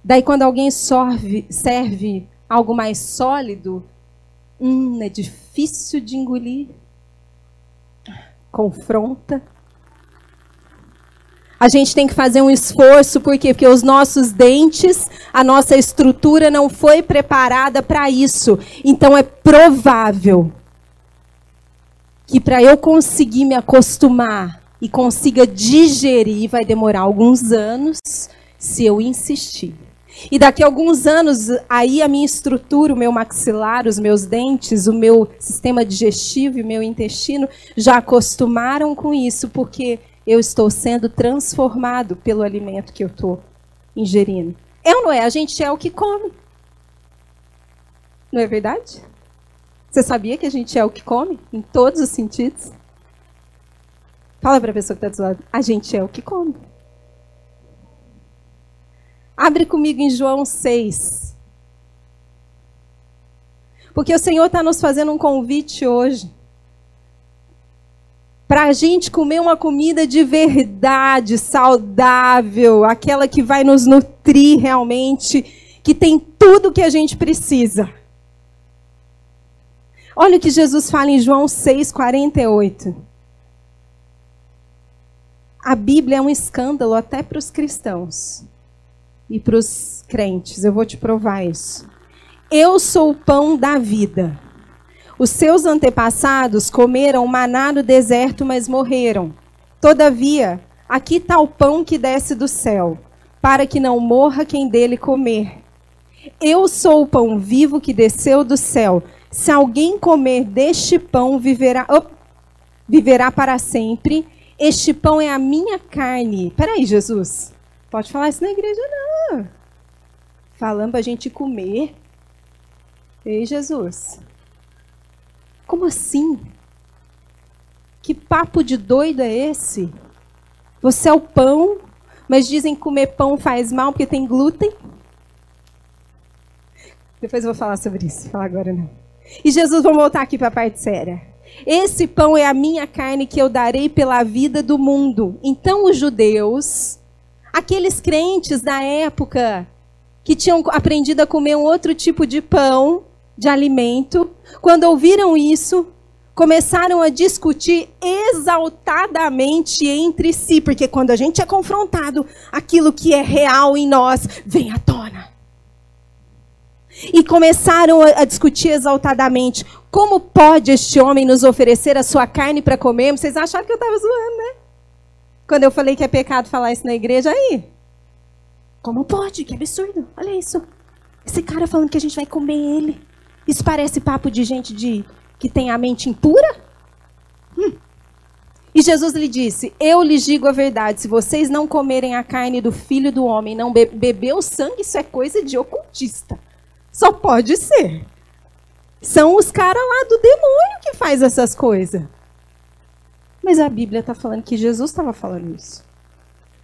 Daí, quando alguém sorve, serve algo mais sólido, hum, é difícil de engolir. Confronta. A gente tem que fazer um esforço, por quê? Porque os nossos dentes, a nossa estrutura não foi preparada para isso. Então é provável que para eu conseguir me acostumar e consiga digerir, vai demorar alguns anos se eu insistir. E daqui a alguns anos, aí a minha estrutura, o meu maxilar, os meus dentes, o meu sistema digestivo e o meu intestino já acostumaram com isso, porque eu estou sendo transformado pelo alimento que eu estou ingerindo. É ou não é? A gente é o que come. Não é verdade? Você sabia que a gente é o que come? Em todos os sentidos? Fala para a pessoa que está do lado. A gente é o que come. Abre comigo em João 6. Porque o Senhor está nos fazendo um convite hoje. Para a gente comer uma comida de verdade, saudável, aquela que vai nos nutrir realmente, que tem tudo que a gente precisa. Olha o que Jesus fala em João 6, 48. a Bíblia é um escândalo até para os cristãos e para os crentes. Eu vou te provar isso. Eu sou o pão da vida. Os seus antepassados comeram maná no deserto, mas morreram. Todavia, aqui está o pão que desce do céu, para que não morra quem dele comer. Eu sou o pão vivo que desceu do céu. Se alguém comer deste pão, viverá, oh, viverá para sempre. Este pão é a minha carne. Peraí, Jesus. Pode falar isso na igreja, não. Falando para a gente comer. Ei, Jesus. Como assim? Que papo de doido é esse? Você é o pão, mas dizem que comer pão faz mal porque tem glúten? Depois eu vou falar sobre isso. Falar agora não. E Jesus, vamos voltar aqui para a parte séria. Esse pão é a minha carne que eu darei pela vida do mundo. Então os judeus, aqueles crentes da época que tinham aprendido a comer um outro tipo de pão, de alimento, quando ouviram isso, começaram a discutir exaltadamente entre si, porque quando a gente é confrontado, aquilo que é real em nós vem à tona. E começaram a, discutir exaltadamente: como pode este homem nos oferecer a sua carne para comermos? Vocês acharam que eu estava zoando, né? Quando eu falei que é pecado falar isso na igreja, aí. Como pode? Que absurdo. Olha isso. Esse cara falando que a gente vai comer ele. Isso parece papo de gente de que tem a mente impura? Hum. E Jesus lhe disse: Eu lhes digo a verdade, se vocês não comerem a carne do filho do homem, não be beber o sangue, isso é coisa de ocultista. Só pode ser. São os caras lá do demônio que faz essas coisas. Mas a Bíblia está falando que Jesus estava falando isso.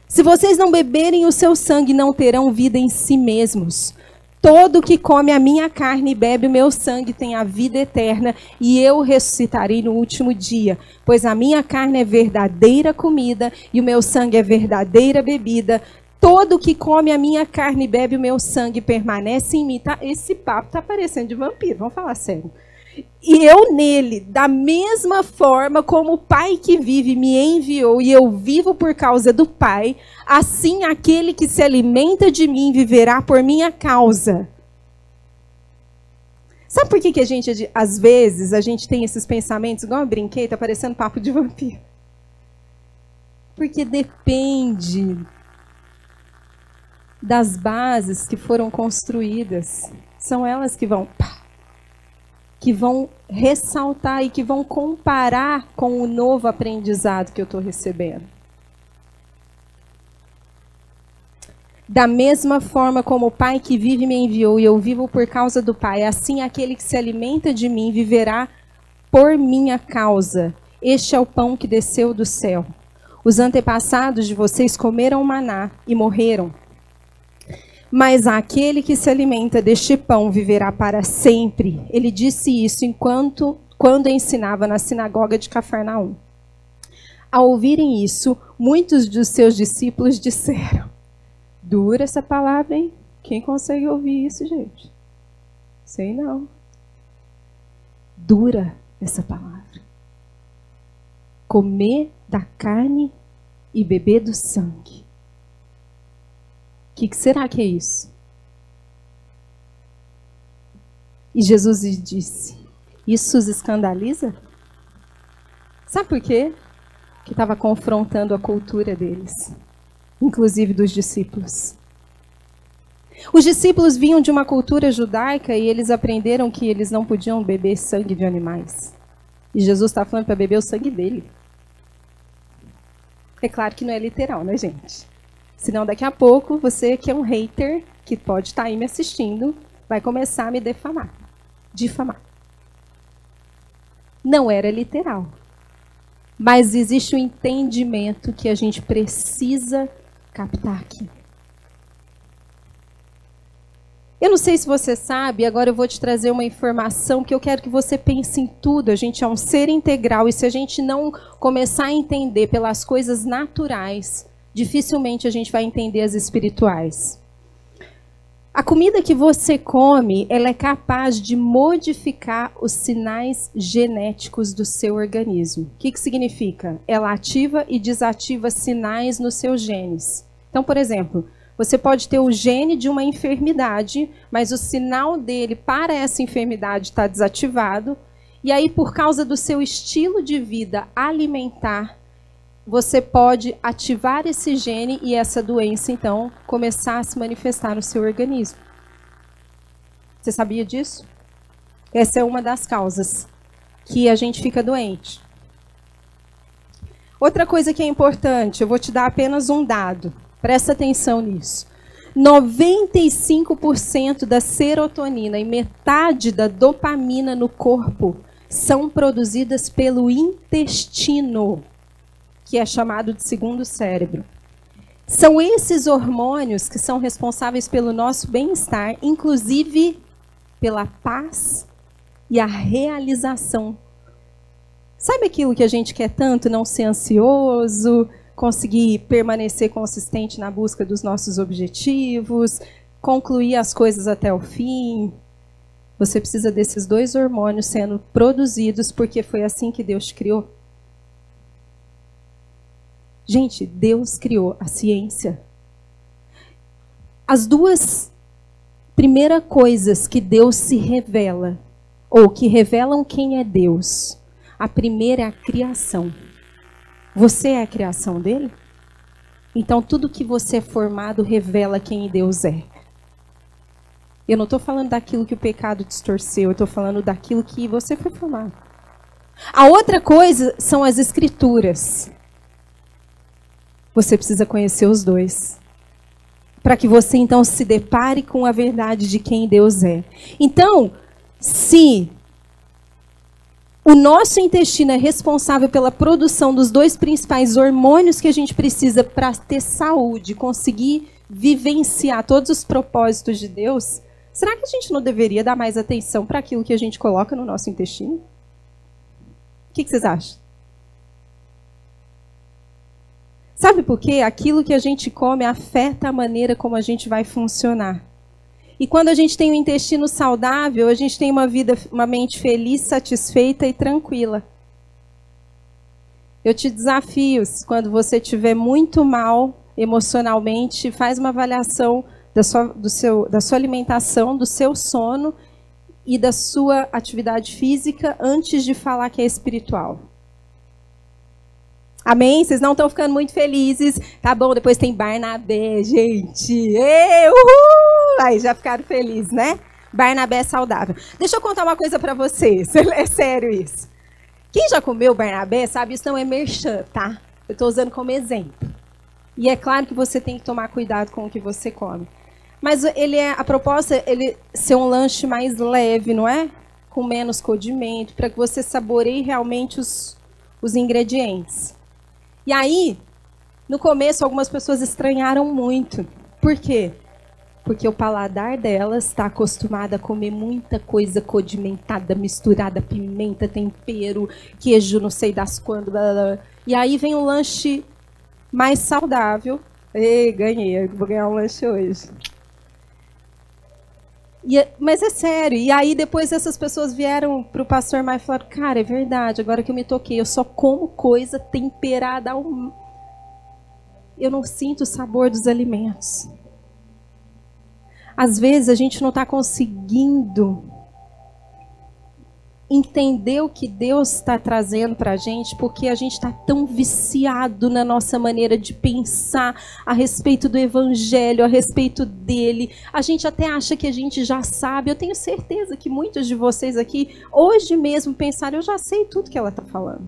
Se vocês não beberem o seu sangue, não terão vida em si mesmos. Todo que come a minha carne e bebe o meu sangue tem a vida eterna, e eu ressuscitarei no último dia. Pois a minha carne é verdadeira comida e o meu sangue é verdadeira bebida. Todo que come a minha carne e bebe o meu sangue permanece em mim. Tá, esse papo tá parecendo de vampiro, vamos falar sério. E eu nele, da mesma forma como o Pai que vive me enviou e eu vivo por causa do Pai, assim aquele que se alimenta de mim viverá por minha causa. Sabe por que, que a gente, às vezes, a gente tem esses pensamentos, igual eu brinquei, tá parecendo papo de vampiro? Porque depende das bases que foram construídas. São elas que vão que vão ressaltar e que vão comparar com o novo aprendizado que eu estou recebendo. Da mesma forma como o Pai que vive me enviou e eu vivo por causa do Pai, assim aquele que se alimenta de mim viverá por minha causa. Este é o pão que desceu do céu. Os antepassados de vocês comeram maná e morreram. Mas aquele que se alimenta deste pão viverá para sempre. Ele disse isso enquanto quando ensinava na sinagoga de Cafarnaum. Ao ouvirem isso, muitos dos seus discípulos disseram: Dura essa palavra, hein? Quem consegue ouvir isso, gente? Sei não. Dura essa palavra. Comer da carne e beber do sangue o que, que será que é isso? E Jesus lhe disse: Isso os escandaliza? Sabe por quê? Que estava confrontando a cultura deles, inclusive dos discípulos. Os discípulos vinham de uma cultura judaica e eles aprenderam que eles não podiam beber sangue de animais. E Jesus está falando para beber o sangue dele. É claro que não é literal, né, gente? Senão, daqui a pouco, você que é um hater, que pode estar tá aí me assistindo, vai começar a me defamar. Difamar. Não era literal. Mas existe um entendimento que a gente precisa captar aqui. Eu não sei se você sabe, agora eu vou te trazer uma informação que eu quero que você pense em tudo. A gente é um ser integral e se a gente não começar a entender pelas coisas naturais, dificilmente a gente vai entender as espirituais. A comida que você come, ela é capaz de modificar os sinais genéticos do seu organismo. O que, que significa? Ela ativa e desativa sinais nos seus genes. Então, por exemplo, você pode ter o gene de uma enfermidade, mas o sinal dele para essa enfermidade está desativado. E aí, por causa do seu estilo de vida alimentar, você pode ativar esse gene e essa doença, então, começar a se manifestar no seu organismo. Você sabia disso? Essa é uma das causas que a gente fica doente. Outra coisa que é importante, eu vou te dar apenas um dado. Presta atenção nisso. 95% da serotonina e metade da dopamina no corpo são produzidas pelo intestino que é chamado de segundo cérebro. São esses hormônios que são responsáveis pelo nosso bem-estar, inclusive pela paz e a realização. Sabe aquilo que a gente quer tanto? Não ser ansioso, conseguir permanecer consistente na busca dos nossos objetivos, concluir as coisas até o fim. Você precisa desses dois hormônios sendo produzidos porque foi assim que Deus te criou. Gente, Deus criou a ciência. As duas primeiras coisas que Deus se revela, ou que revelam quem é Deus, a primeira é a criação. Você é a criação dele? Então, tudo que você é formado revela quem Deus é. Eu não estou falando daquilo que o pecado distorceu, eu estou falando daquilo que você foi formado. A outra coisa são as escrituras você precisa conhecer os dois. Para que você então se depare com a verdade de quem Deus é. Então, se o nosso intestino é responsável pela produção dos dois principais hormônios que a gente precisa para ter saúde, conseguir vivenciar todos os propósitos de Deus, será que a gente não deveria dar mais atenção para aquilo que a gente coloca no nosso intestino? O que, que vocês acham? Sabe por quê? Aquilo que a gente come afeta a maneira como a gente vai funcionar. E quando a gente tem um intestino saudável, a gente tem uma vida, uma mente feliz, satisfeita e tranquila. Eu te desafio, quando você estiver muito mal emocionalmente, faz uma avaliação da sua, do seu, da sua alimentação, do seu sono e da sua atividade física antes de falar que é espiritual. Amém? Vocês não estão ficando muito felizes. Tá bom, depois tem Barnabé, gente. Ei, uhul! Aí já ficaram felizes, né? Barnabé é saudável. Deixa eu contar uma coisa para vocês. *laughs* É sério isso. Quem já comeu Barnabé sabe, isso não é merchan, tá? Eu estou usando como exemplo. E é claro que você tem que tomar cuidado com o que você come. Mas ele é a proposta é ele ser um lanche mais leve, não é? Com menos condimento, para que você saboreie realmente os, os ingredientes. E aí, no começo, algumas pessoas estranharam muito. Por quê? Porque o paladar delas está acostumado a comer muita coisa condimentada, misturada, pimenta, tempero, queijo, não sei das quando. Blá, blá. E aí vem um lanche mais saudável. Ei, ganhei, vou ganhar um lanche hoje. E, é, mas é sério. E aí depois essas pessoas vieram para o pastor mais e falaram, cara, é verdade, agora que eu me toquei, eu só como coisa temperada ao... Eu não sinto o sabor dos alimentos. Às vezes a gente não está conseguindo entender o que Deus está trazendo para a gente, porque a gente está tão viciado na nossa maneira de pensar a respeito do Evangelho, a respeito dele. A gente até acha que a gente já sabe. Eu tenho certeza que muitos de vocês aqui, hoje mesmo, pensaram: eu já sei tudo que ela está falando.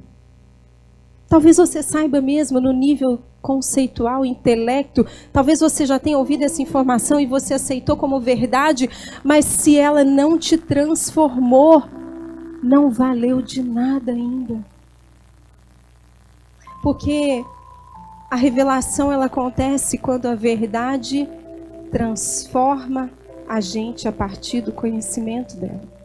Talvez você saiba mesmo no nível conceitual, intelecto, talvez você já tenha ouvido essa informação e você aceitou como verdade, mas se ela não te transformou, não valeu de nada ainda. Porque a revelação ela acontece quando a verdade transforma a gente a partir do conhecimento dela.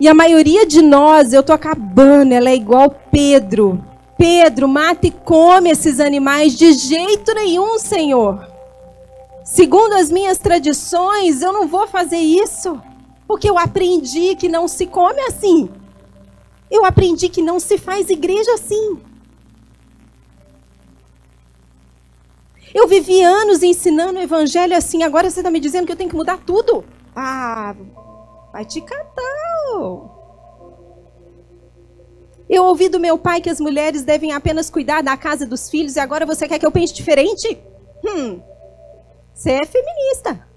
E a maioria de nós, eu tô acabando, ela é igual Pedro. Pedro, mata e come esses animais de jeito nenhum, Senhor. segundo as minhas tradições, eu não vou fazer isso, porque eu aprendi que não se come assim. Eu aprendi que não se faz igreja assim. Eu vivi anos ensinando o evangelho assim, agora você está me dizendo que eu tenho que mudar tudo? Ah, vai te catar. Eu ouvi do meu pai que as mulheres devem apenas cuidar da casa dos filhos e agora você quer que eu pense diferente? Hum, você é feminista.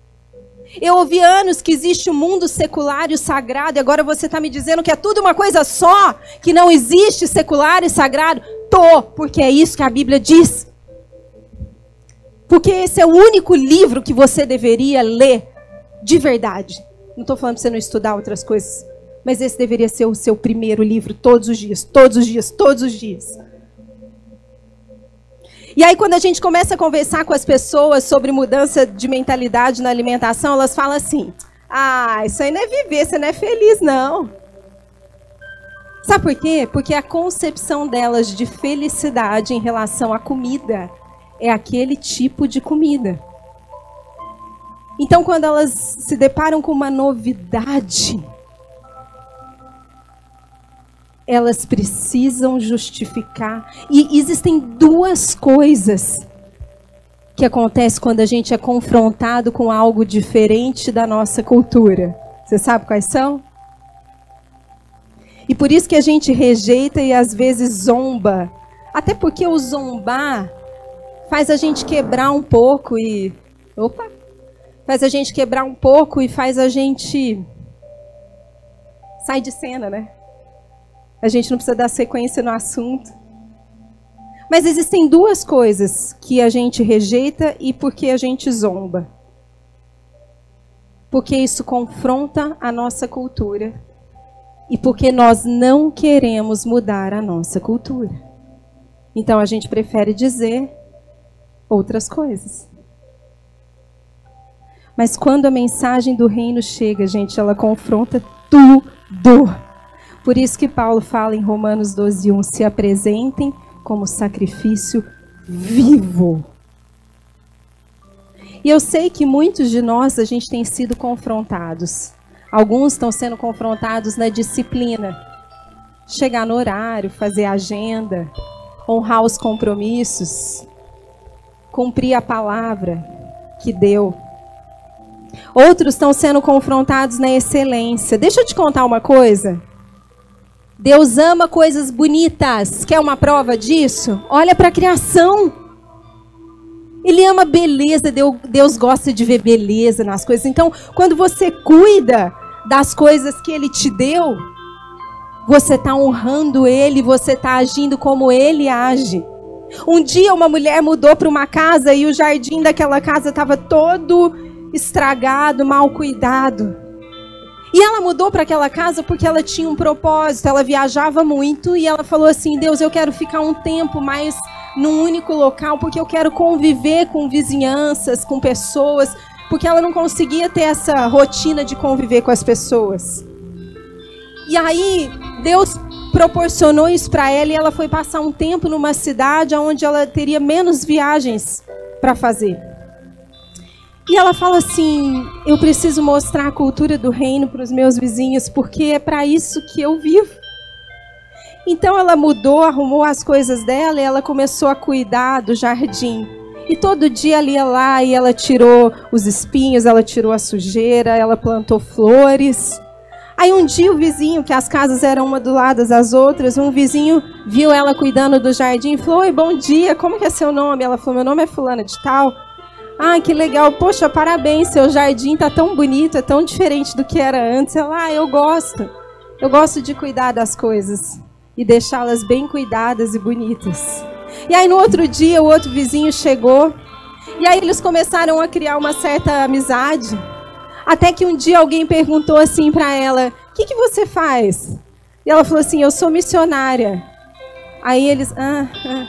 Eu ouvi anos que existe o um mundo secular e o sagrado, e agora você está me dizendo que é tudo uma coisa só, que não existe secular e sagrado? Tô, porque é isso que a Bíblia diz. Porque esse é o único livro que você deveria ler de verdade. Não estou falando para você não estudar outras coisas, mas esse deveria ser o seu primeiro livro todos os dias, todos os dias, todos os dias. E aí, quando a gente começa a conversar com as pessoas sobre mudança de mentalidade na alimentação, elas falam assim: ah, isso aí não é viver, você não é feliz, não. Sabe por quê? Porque a concepção delas de felicidade em relação à comida é aquele tipo de comida. Então, quando elas se deparam com uma novidade, elas precisam justificar. E existem duas coisas que acontecem quando a gente é confrontado com algo diferente da nossa cultura. Você sabe quais são? E por isso que a gente rejeita e às vezes zomba. Até porque o zombar faz a gente quebrar um pouco e. Opa! Faz a gente quebrar um pouco e faz a gente. Sai de cena, né? A gente não precisa dar sequência no assunto. Mas existem duas coisas que a gente rejeita e porque a gente zomba. Porque isso confronta a nossa cultura e porque nós não queremos mudar a nossa cultura. Então a gente prefere dizer outras coisas. Mas quando a mensagem do reino chega, gente, ela confronta tudo. Por isso que Paulo fala em Romanos 12:1, se apresentem como sacrifício vivo. E eu sei que muitos de nós a gente tem sido confrontados. Alguns estão sendo confrontados na disciplina. Chegar no horário, fazer agenda, honrar os compromissos, cumprir a palavra que deu. Outros estão sendo confrontados na excelência. Deixa eu te contar uma coisa. Deus ama coisas bonitas. Quer uma prova disso? Olha para a criação. Ele ama beleza, Deus gosta de ver beleza nas coisas. Então, quando você cuida das coisas que Ele te deu, você está honrando Ele, você está agindo como Ele age. Um dia, uma mulher mudou para uma casa e o jardim daquela casa estava todo estragado, mal cuidado. E ela mudou para aquela casa porque ela tinha um propósito, ela viajava muito e ela falou assim: Deus, eu quero ficar um tempo mais num único local porque eu quero conviver com vizinhanças, com pessoas, porque ela não conseguia ter essa rotina de conviver com as pessoas. E aí, Deus proporcionou isso para ela e ela foi passar um tempo numa cidade onde ela teria menos viagens para fazer. E ela fala assim: eu preciso mostrar a cultura do reino para os meus vizinhos, porque é para isso que eu vivo. Então ela mudou, arrumou as coisas dela e ela começou a cuidar do jardim. E todo dia ela ia lá e ela tirou os espinhos, ela tirou a sujeira, ela plantou flores. Aí um dia o vizinho, que as casas eram uma do lado das outras, um vizinho viu ela cuidando do jardim e falou: Oi, bom dia, como que é seu nome? Ela falou: Meu nome é Fulana de Tal. Ah, que legal. Poxa, parabéns. Seu jardim tá tão bonito, é tão diferente do que era antes. Ela, ah, eu gosto. Eu gosto de cuidar das coisas e deixá-las bem cuidadas e bonitas. E aí no outro dia o outro vizinho chegou e aí eles começaram a criar uma certa amizade. Até que um dia alguém perguntou assim para ela: "O que, que você faz?" E ela falou assim: "Eu sou missionária." Aí eles, ah, ah.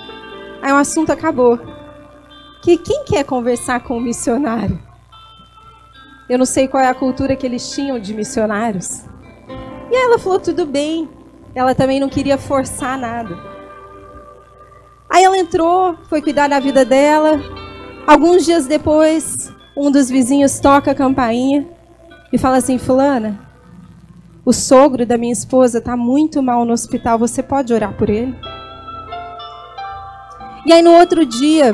aí o assunto acabou que quem quer conversar com um missionário? Eu não sei qual é a cultura que eles tinham de missionários. E ela falou tudo bem. Ela também não queria forçar nada. Aí ela entrou, foi cuidar da vida dela. Alguns dias depois, um dos vizinhos toca a campainha e fala assim: Fulana, o sogro da minha esposa está muito mal no hospital, você pode orar por ele? E aí no outro dia,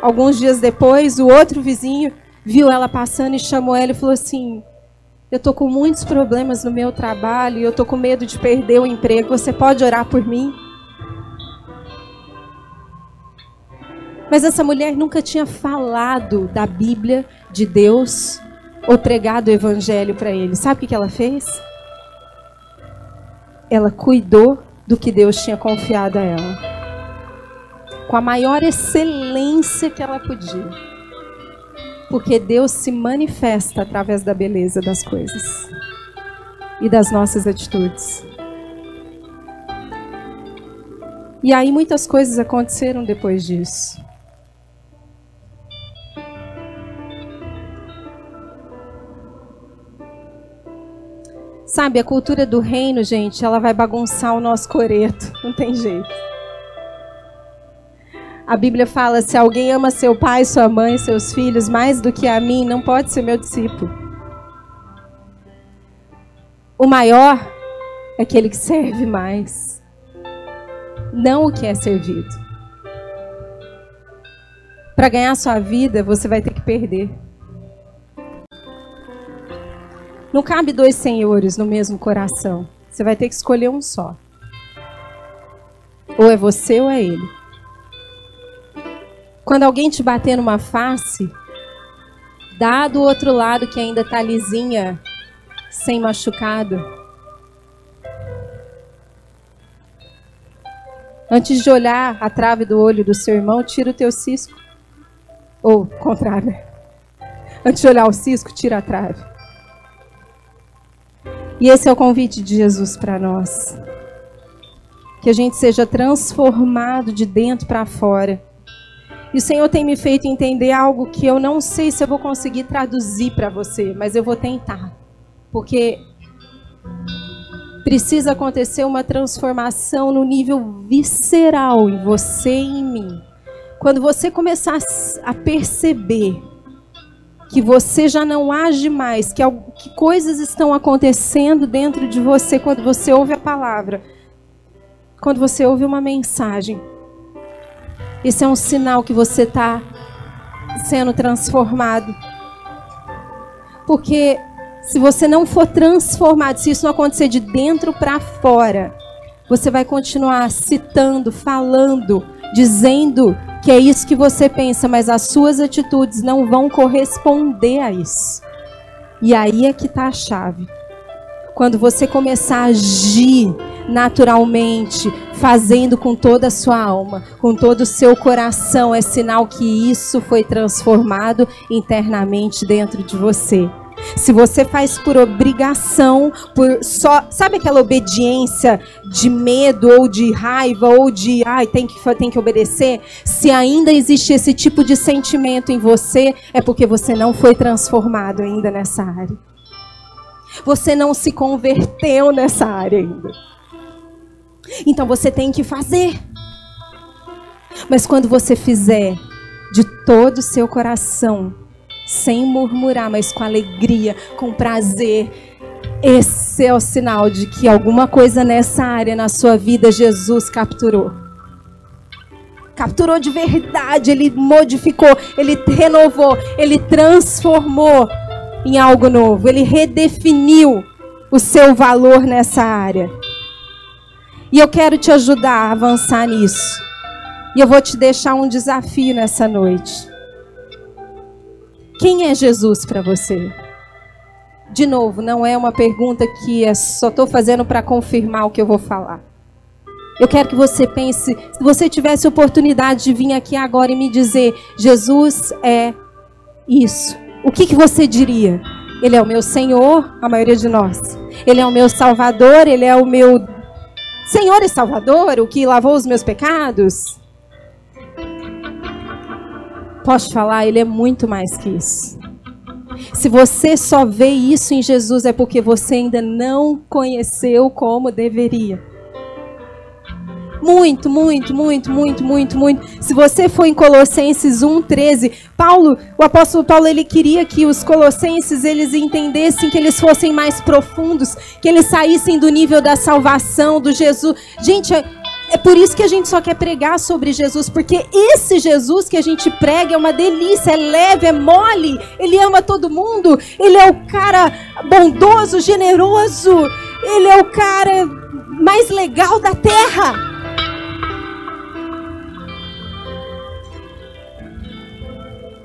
alguns dias depois, o outro vizinho viu ela passando e chamou ela e falou assim: Eu estou com muitos problemas no meu trabalho e eu estou com medo de perder o emprego. Você pode orar por mim? Mas essa mulher nunca tinha falado da Bíblia, de Deus, ou pregado o Evangelho para ele. Sabe o que ela fez? Ela cuidou do que Deus tinha confiado a ela. Com a maior excelência que ela podia. Porque Deus se manifesta através da beleza das coisas e das nossas atitudes. E aí muitas coisas aconteceram depois disso. Sabe, a cultura do reino, gente, ela vai bagunçar o nosso coreto. Não tem jeito. A Bíblia fala: se alguém ama seu pai, sua mãe, seus filhos mais do que a mim, não pode ser meu discípulo. O maior é aquele que serve mais, não o que é servido. Para ganhar sua vida, você vai ter que perder. Não cabe dois senhores no mesmo coração. Você vai ter que escolher um só. Ou é você ou é ele. Quando alguém te bater numa face, dá do outro lado que ainda tá lisinha, sem machucado. Antes de olhar a trave do olho do seu irmão, tira o teu cisco. Ou contrário. Antes de olhar o cisco, tira a trave. E esse é o convite de Jesus para nós. Que a gente seja transformado de dentro para fora. E o Senhor tem me feito entender algo que eu não sei se eu vou conseguir traduzir para você, mas eu vou tentar. Porque precisa acontecer uma transformação no nível visceral em você e em mim. Quando você começar a perceber que você já não age mais, que, que coisas estão acontecendo dentro de você quando você ouve a palavra, quando você ouve uma mensagem. Esse é um sinal que você está sendo transformado. Porque se você não for transformado, se isso não acontecer de dentro para fora, você vai continuar citando, falando, dizendo que é isso que você pensa, mas as suas atitudes não vão corresponder a isso. E aí é que está a chave. Quando você começar a agir naturalmente, fazendo com toda a sua alma, com todo o seu coração, é sinal que isso foi transformado internamente dentro de você. Se você faz por obrigação, por só, sabe aquela obediência de medo ou de raiva ou de ai, tem que tem que obedecer? Se ainda existe esse tipo de sentimento em você, é porque você não foi transformado ainda nessa área. Você não se converteu nessa área ainda. Então você tem que fazer. Mas quando você fizer de todo o seu coração, sem murmurar, mas com alegria, com prazer. Esse é o sinal de que alguma coisa nessa área na sua vida Jesus capturou. Capturou de verdade, ele modificou, ele renovou, ele transformou em algo novo, ele redefiniu o seu valor nessa área. E eu quero te ajudar a avançar nisso. E eu vou te deixar um desafio nessa noite. Quem é Jesus para você? De novo, não é uma pergunta que é só estou fazendo para confirmar o que eu vou falar. Eu quero que você pense, se você tivesse oportunidade de vir aqui agora e me dizer, Jesus é isso, o que, que você diria? Ele é o meu Senhor, a maioria de nós. Ele é o meu Salvador, ele é o meu Senhor e Salvador, o que lavou os meus pecados. Posso falar, ele é muito mais que isso. Se você só vê isso em Jesus, é porque você ainda não conheceu como deveria. Muito, muito, muito, muito, muito, muito. Se você for em Colossenses 1:13, Paulo, o apóstolo Paulo, ele queria que os colossenses eles entendessem que eles fossem mais profundos, que eles saíssem do nível da salvação, do Jesus. Gente, é, é por isso que a gente só quer pregar sobre Jesus, porque esse Jesus que a gente prega é uma delícia, é leve, é mole, ele ama todo mundo, ele é o cara bondoso, generoso, ele é o cara mais legal da terra.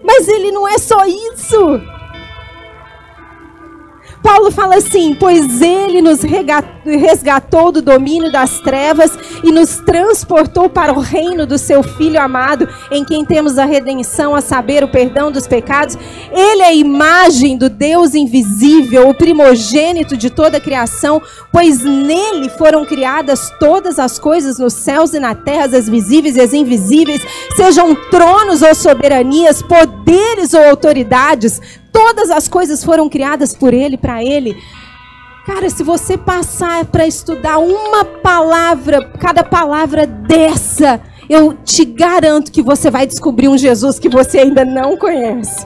Mas ele não é só isso. Paulo fala assim: pois ele nos resgatou do domínio das trevas e nos transportou para o reino do seu Filho amado, em quem temos a redenção, a saber, o perdão dos pecados. Ele é a imagem do Deus invisível, o primogênito de toda a criação, pois nele foram criadas todas as coisas nos céus e na terra, as visíveis e as invisíveis, sejam tronos ou soberanias, poderes ou autoridades Todas as coisas foram criadas por Ele, para Ele. Cara, se você passar para estudar uma palavra, cada palavra dessa, eu te garanto que você vai descobrir um Jesus que você ainda não conhece.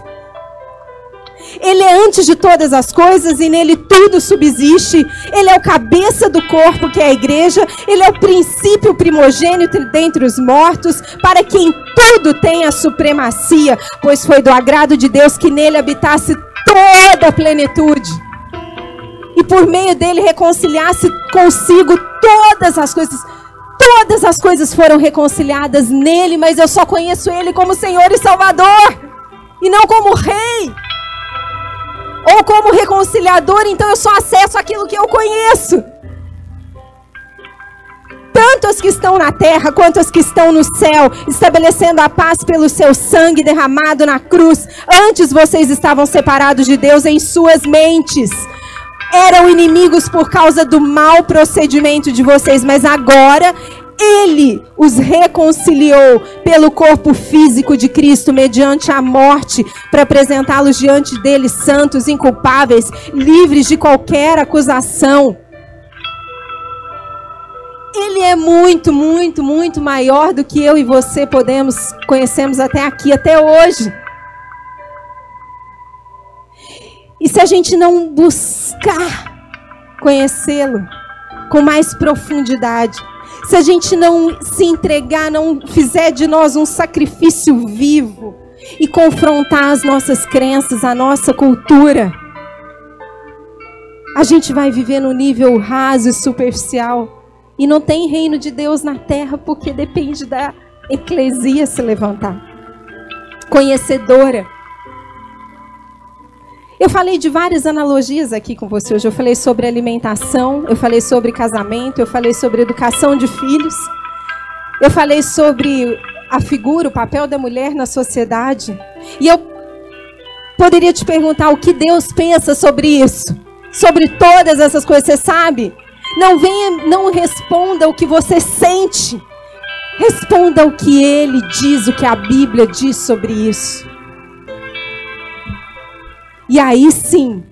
Ele é antes de todas as coisas e nele tudo subsiste. Ele é o cabeça do corpo, que é a igreja. Ele é o princípio primogênito dentre os mortos, para quem tudo tem a supremacia, pois foi do agrado de Deus que nele habitasse toda a plenitude. E por meio dele reconciliasse consigo todas as coisas. Todas as coisas foram reconciliadas nele, mas eu só conheço ele como Senhor e Salvador, e não como Rei ou como reconciliador, então eu só acesso aquilo que eu conheço. Tanto os que estão na terra quanto os que estão no céu, estabelecendo a paz pelo seu sangue derramado na cruz. Antes vocês estavam separados de Deus em suas mentes. Eram inimigos por causa do mau procedimento de vocês, mas agora ele os reconciliou pelo corpo físico de Cristo mediante a morte, para apresentá-los diante dele santos, inculpáveis, livres de qualquer acusação. Ele é muito, muito, muito maior do que eu e você podemos conhecemos até aqui, até hoje. E se a gente não buscar conhecê-lo com mais profundidade, se a gente não se entregar, não fizer de nós um sacrifício vivo e confrontar as nossas crenças, a nossa cultura, a gente vai viver no nível raso e superficial. E não tem reino de Deus na terra porque depende da eclesia se levantar. Conhecedora eu falei de várias analogias aqui com você hoje. Eu falei sobre alimentação, eu falei sobre casamento, eu falei sobre educação de filhos. Eu falei sobre a figura, o papel da mulher na sociedade. E eu poderia te perguntar o que Deus pensa sobre isso, sobre todas essas coisas, você sabe? Não venha, não responda o que você sente. Responda o que ele diz, o que a Bíblia diz sobre isso. E aí sim,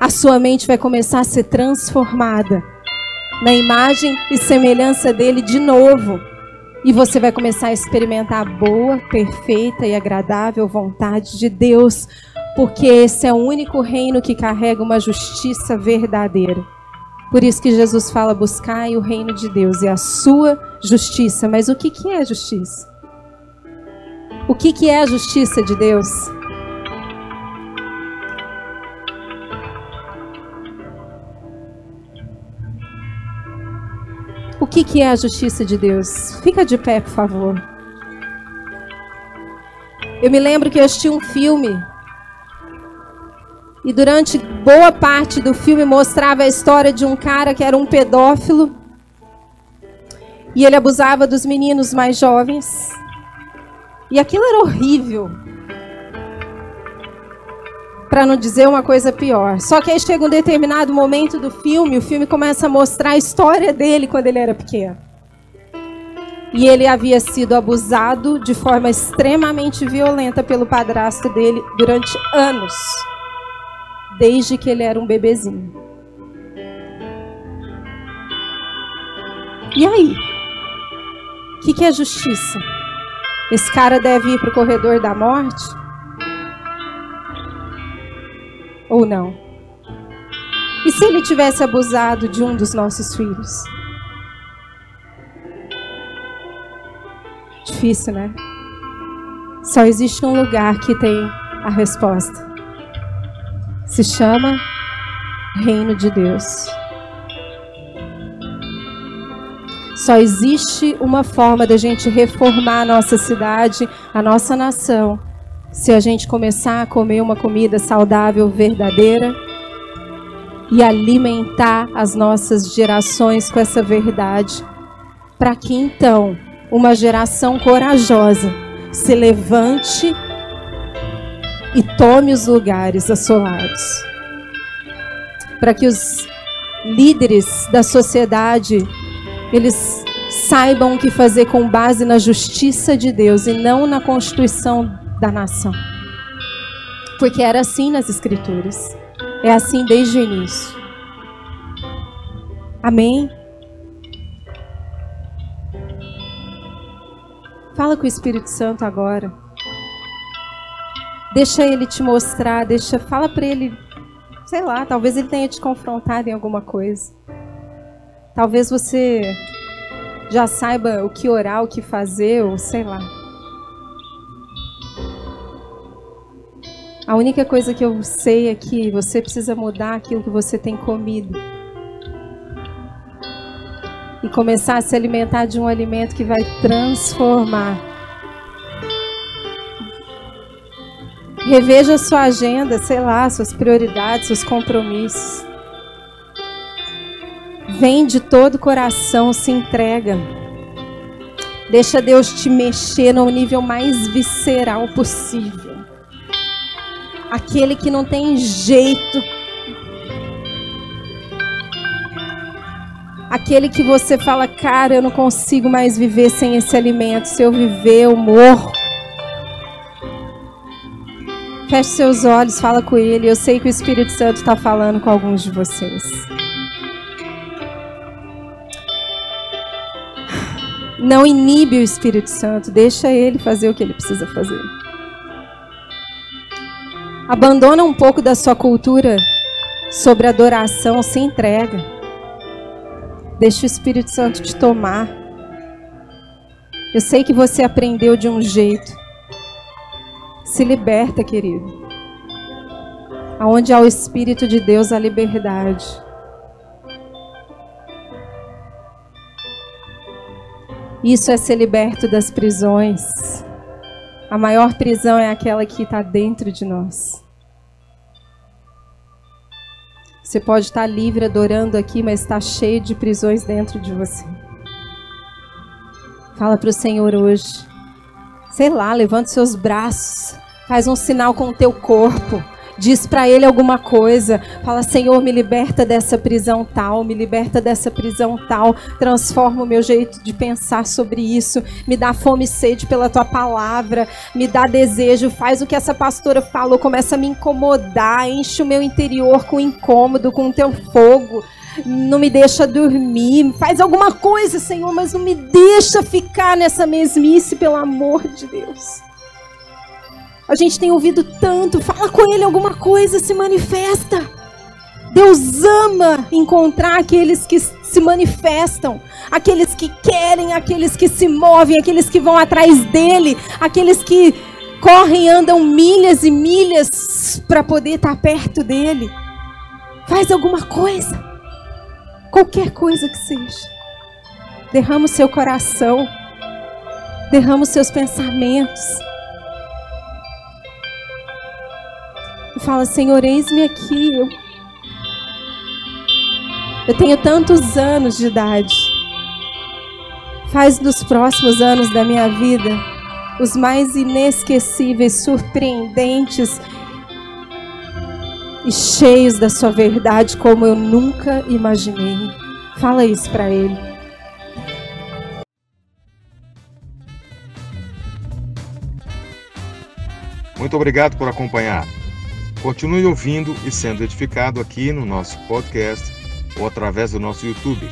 a sua mente vai começar a ser transformada na imagem e semelhança dele de novo. E você vai começar a experimentar a boa, perfeita e agradável vontade de Deus, porque esse é o único reino que carrega uma justiça verdadeira. Por isso que Jesus fala: buscai o reino de Deus e a sua justiça. Mas o que, que é justiça? O que, que é a justiça de Deus? O que, que é a justiça de Deus? Fica de pé, por favor. Eu me lembro que eu assisti um filme. E durante boa parte do filme mostrava a história de um cara que era um pedófilo. E ele abusava dos meninos mais jovens. E aquilo era horrível para não dizer uma coisa pior. Só que aí chega um determinado momento do filme, o filme começa a mostrar a história dele quando ele era pequeno. E ele havia sido abusado de forma extremamente violenta pelo padrasto dele durante anos, desde que ele era um bebezinho. E aí? O que, que é justiça? Esse cara deve ir para o corredor da morte? Ou não? E se ele tivesse abusado de um dos nossos filhos? Difícil, né? Só existe um lugar que tem a resposta. Se chama Reino de Deus. Só existe uma forma da gente reformar a nossa cidade, a nossa nação, se a gente começar a comer uma comida saudável, verdadeira e alimentar as nossas gerações com essa verdade, para que então uma geração corajosa se levante e tome os lugares assolados. Para que os líderes da sociedade eles saibam o que fazer com base na justiça de Deus e não na constituição da nação. Porque era assim nas Escrituras. É assim desde o início. Amém? Fala com o Espírito Santo agora. Deixa ele te mostrar, deixa, fala para ele, sei lá, talvez ele tenha te confrontado em alguma coisa. Talvez você já saiba o que orar, o que fazer, ou sei lá. A única coisa que eu sei é que você precisa mudar aquilo que você tem comido. E começar a se alimentar de um alimento que vai transformar. Reveja a sua agenda, sei lá, suas prioridades, seus compromissos. Vem de todo o coração, se entrega. Deixa Deus te mexer no nível mais visceral possível. Aquele que não tem jeito. Aquele que você fala, cara, eu não consigo mais viver sem esse alimento. Se eu viver, eu morro. Feche seus olhos, fala com Ele. Eu sei que o Espírito Santo está falando com alguns de vocês. Não inibe o Espírito Santo, deixa ele fazer o que ele precisa fazer. Abandona um pouco da sua cultura sobre adoração, se entrega. Deixa o Espírito Santo te tomar. Eu sei que você aprendeu de um jeito. Se liberta, querido. Aonde há o Espírito de Deus, há liberdade. Isso é ser liberto das prisões. A maior prisão é aquela que está dentro de nós. Você pode estar livre adorando aqui, mas está cheio de prisões dentro de você. Fala para o Senhor hoje. Sei lá, levanta seus braços. Faz um sinal com o teu corpo diz para ele alguma coisa, fala: Senhor, me liberta dessa prisão tal, me liberta dessa prisão tal, transforma o meu jeito de pensar sobre isso, me dá fome e sede pela tua palavra, me dá desejo, faz o que essa pastora falou, começa a me incomodar, enche o meu interior com incômodo, com o teu fogo não me deixa dormir, faz alguma coisa, Senhor, mas não me deixa ficar nessa mesmice, pelo amor de Deus. A gente tem ouvido tanto, fala com ele alguma coisa, se manifesta. Deus ama encontrar aqueles que se manifestam, aqueles que querem, aqueles que se movem, aqueles que vão atrás dele, aqueles que correm andam milhas e milhas para poder estar perto dele. Faz alguma coisa, qualquer coisa que seja. Derrama o seu coração, derrama os seus pensamentos. Fala: Senhor, eis-me aqui. Eu, eu tenho tantos anos de idade. Faz dos próximos anos da minha vida os mais inesquecíveis, surpreendentes e cheios da sua verdade, como eu nunca imaginei. Fala isso para ele. Muito obrigado por acompanhar. Continue ouvindo e sendo edificado aqui no nosso podcast ou através do nosso YouTube.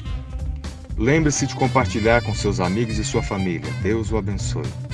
Lembre-se de compartilhar com seus amigos e sua família. Deus o abençoe.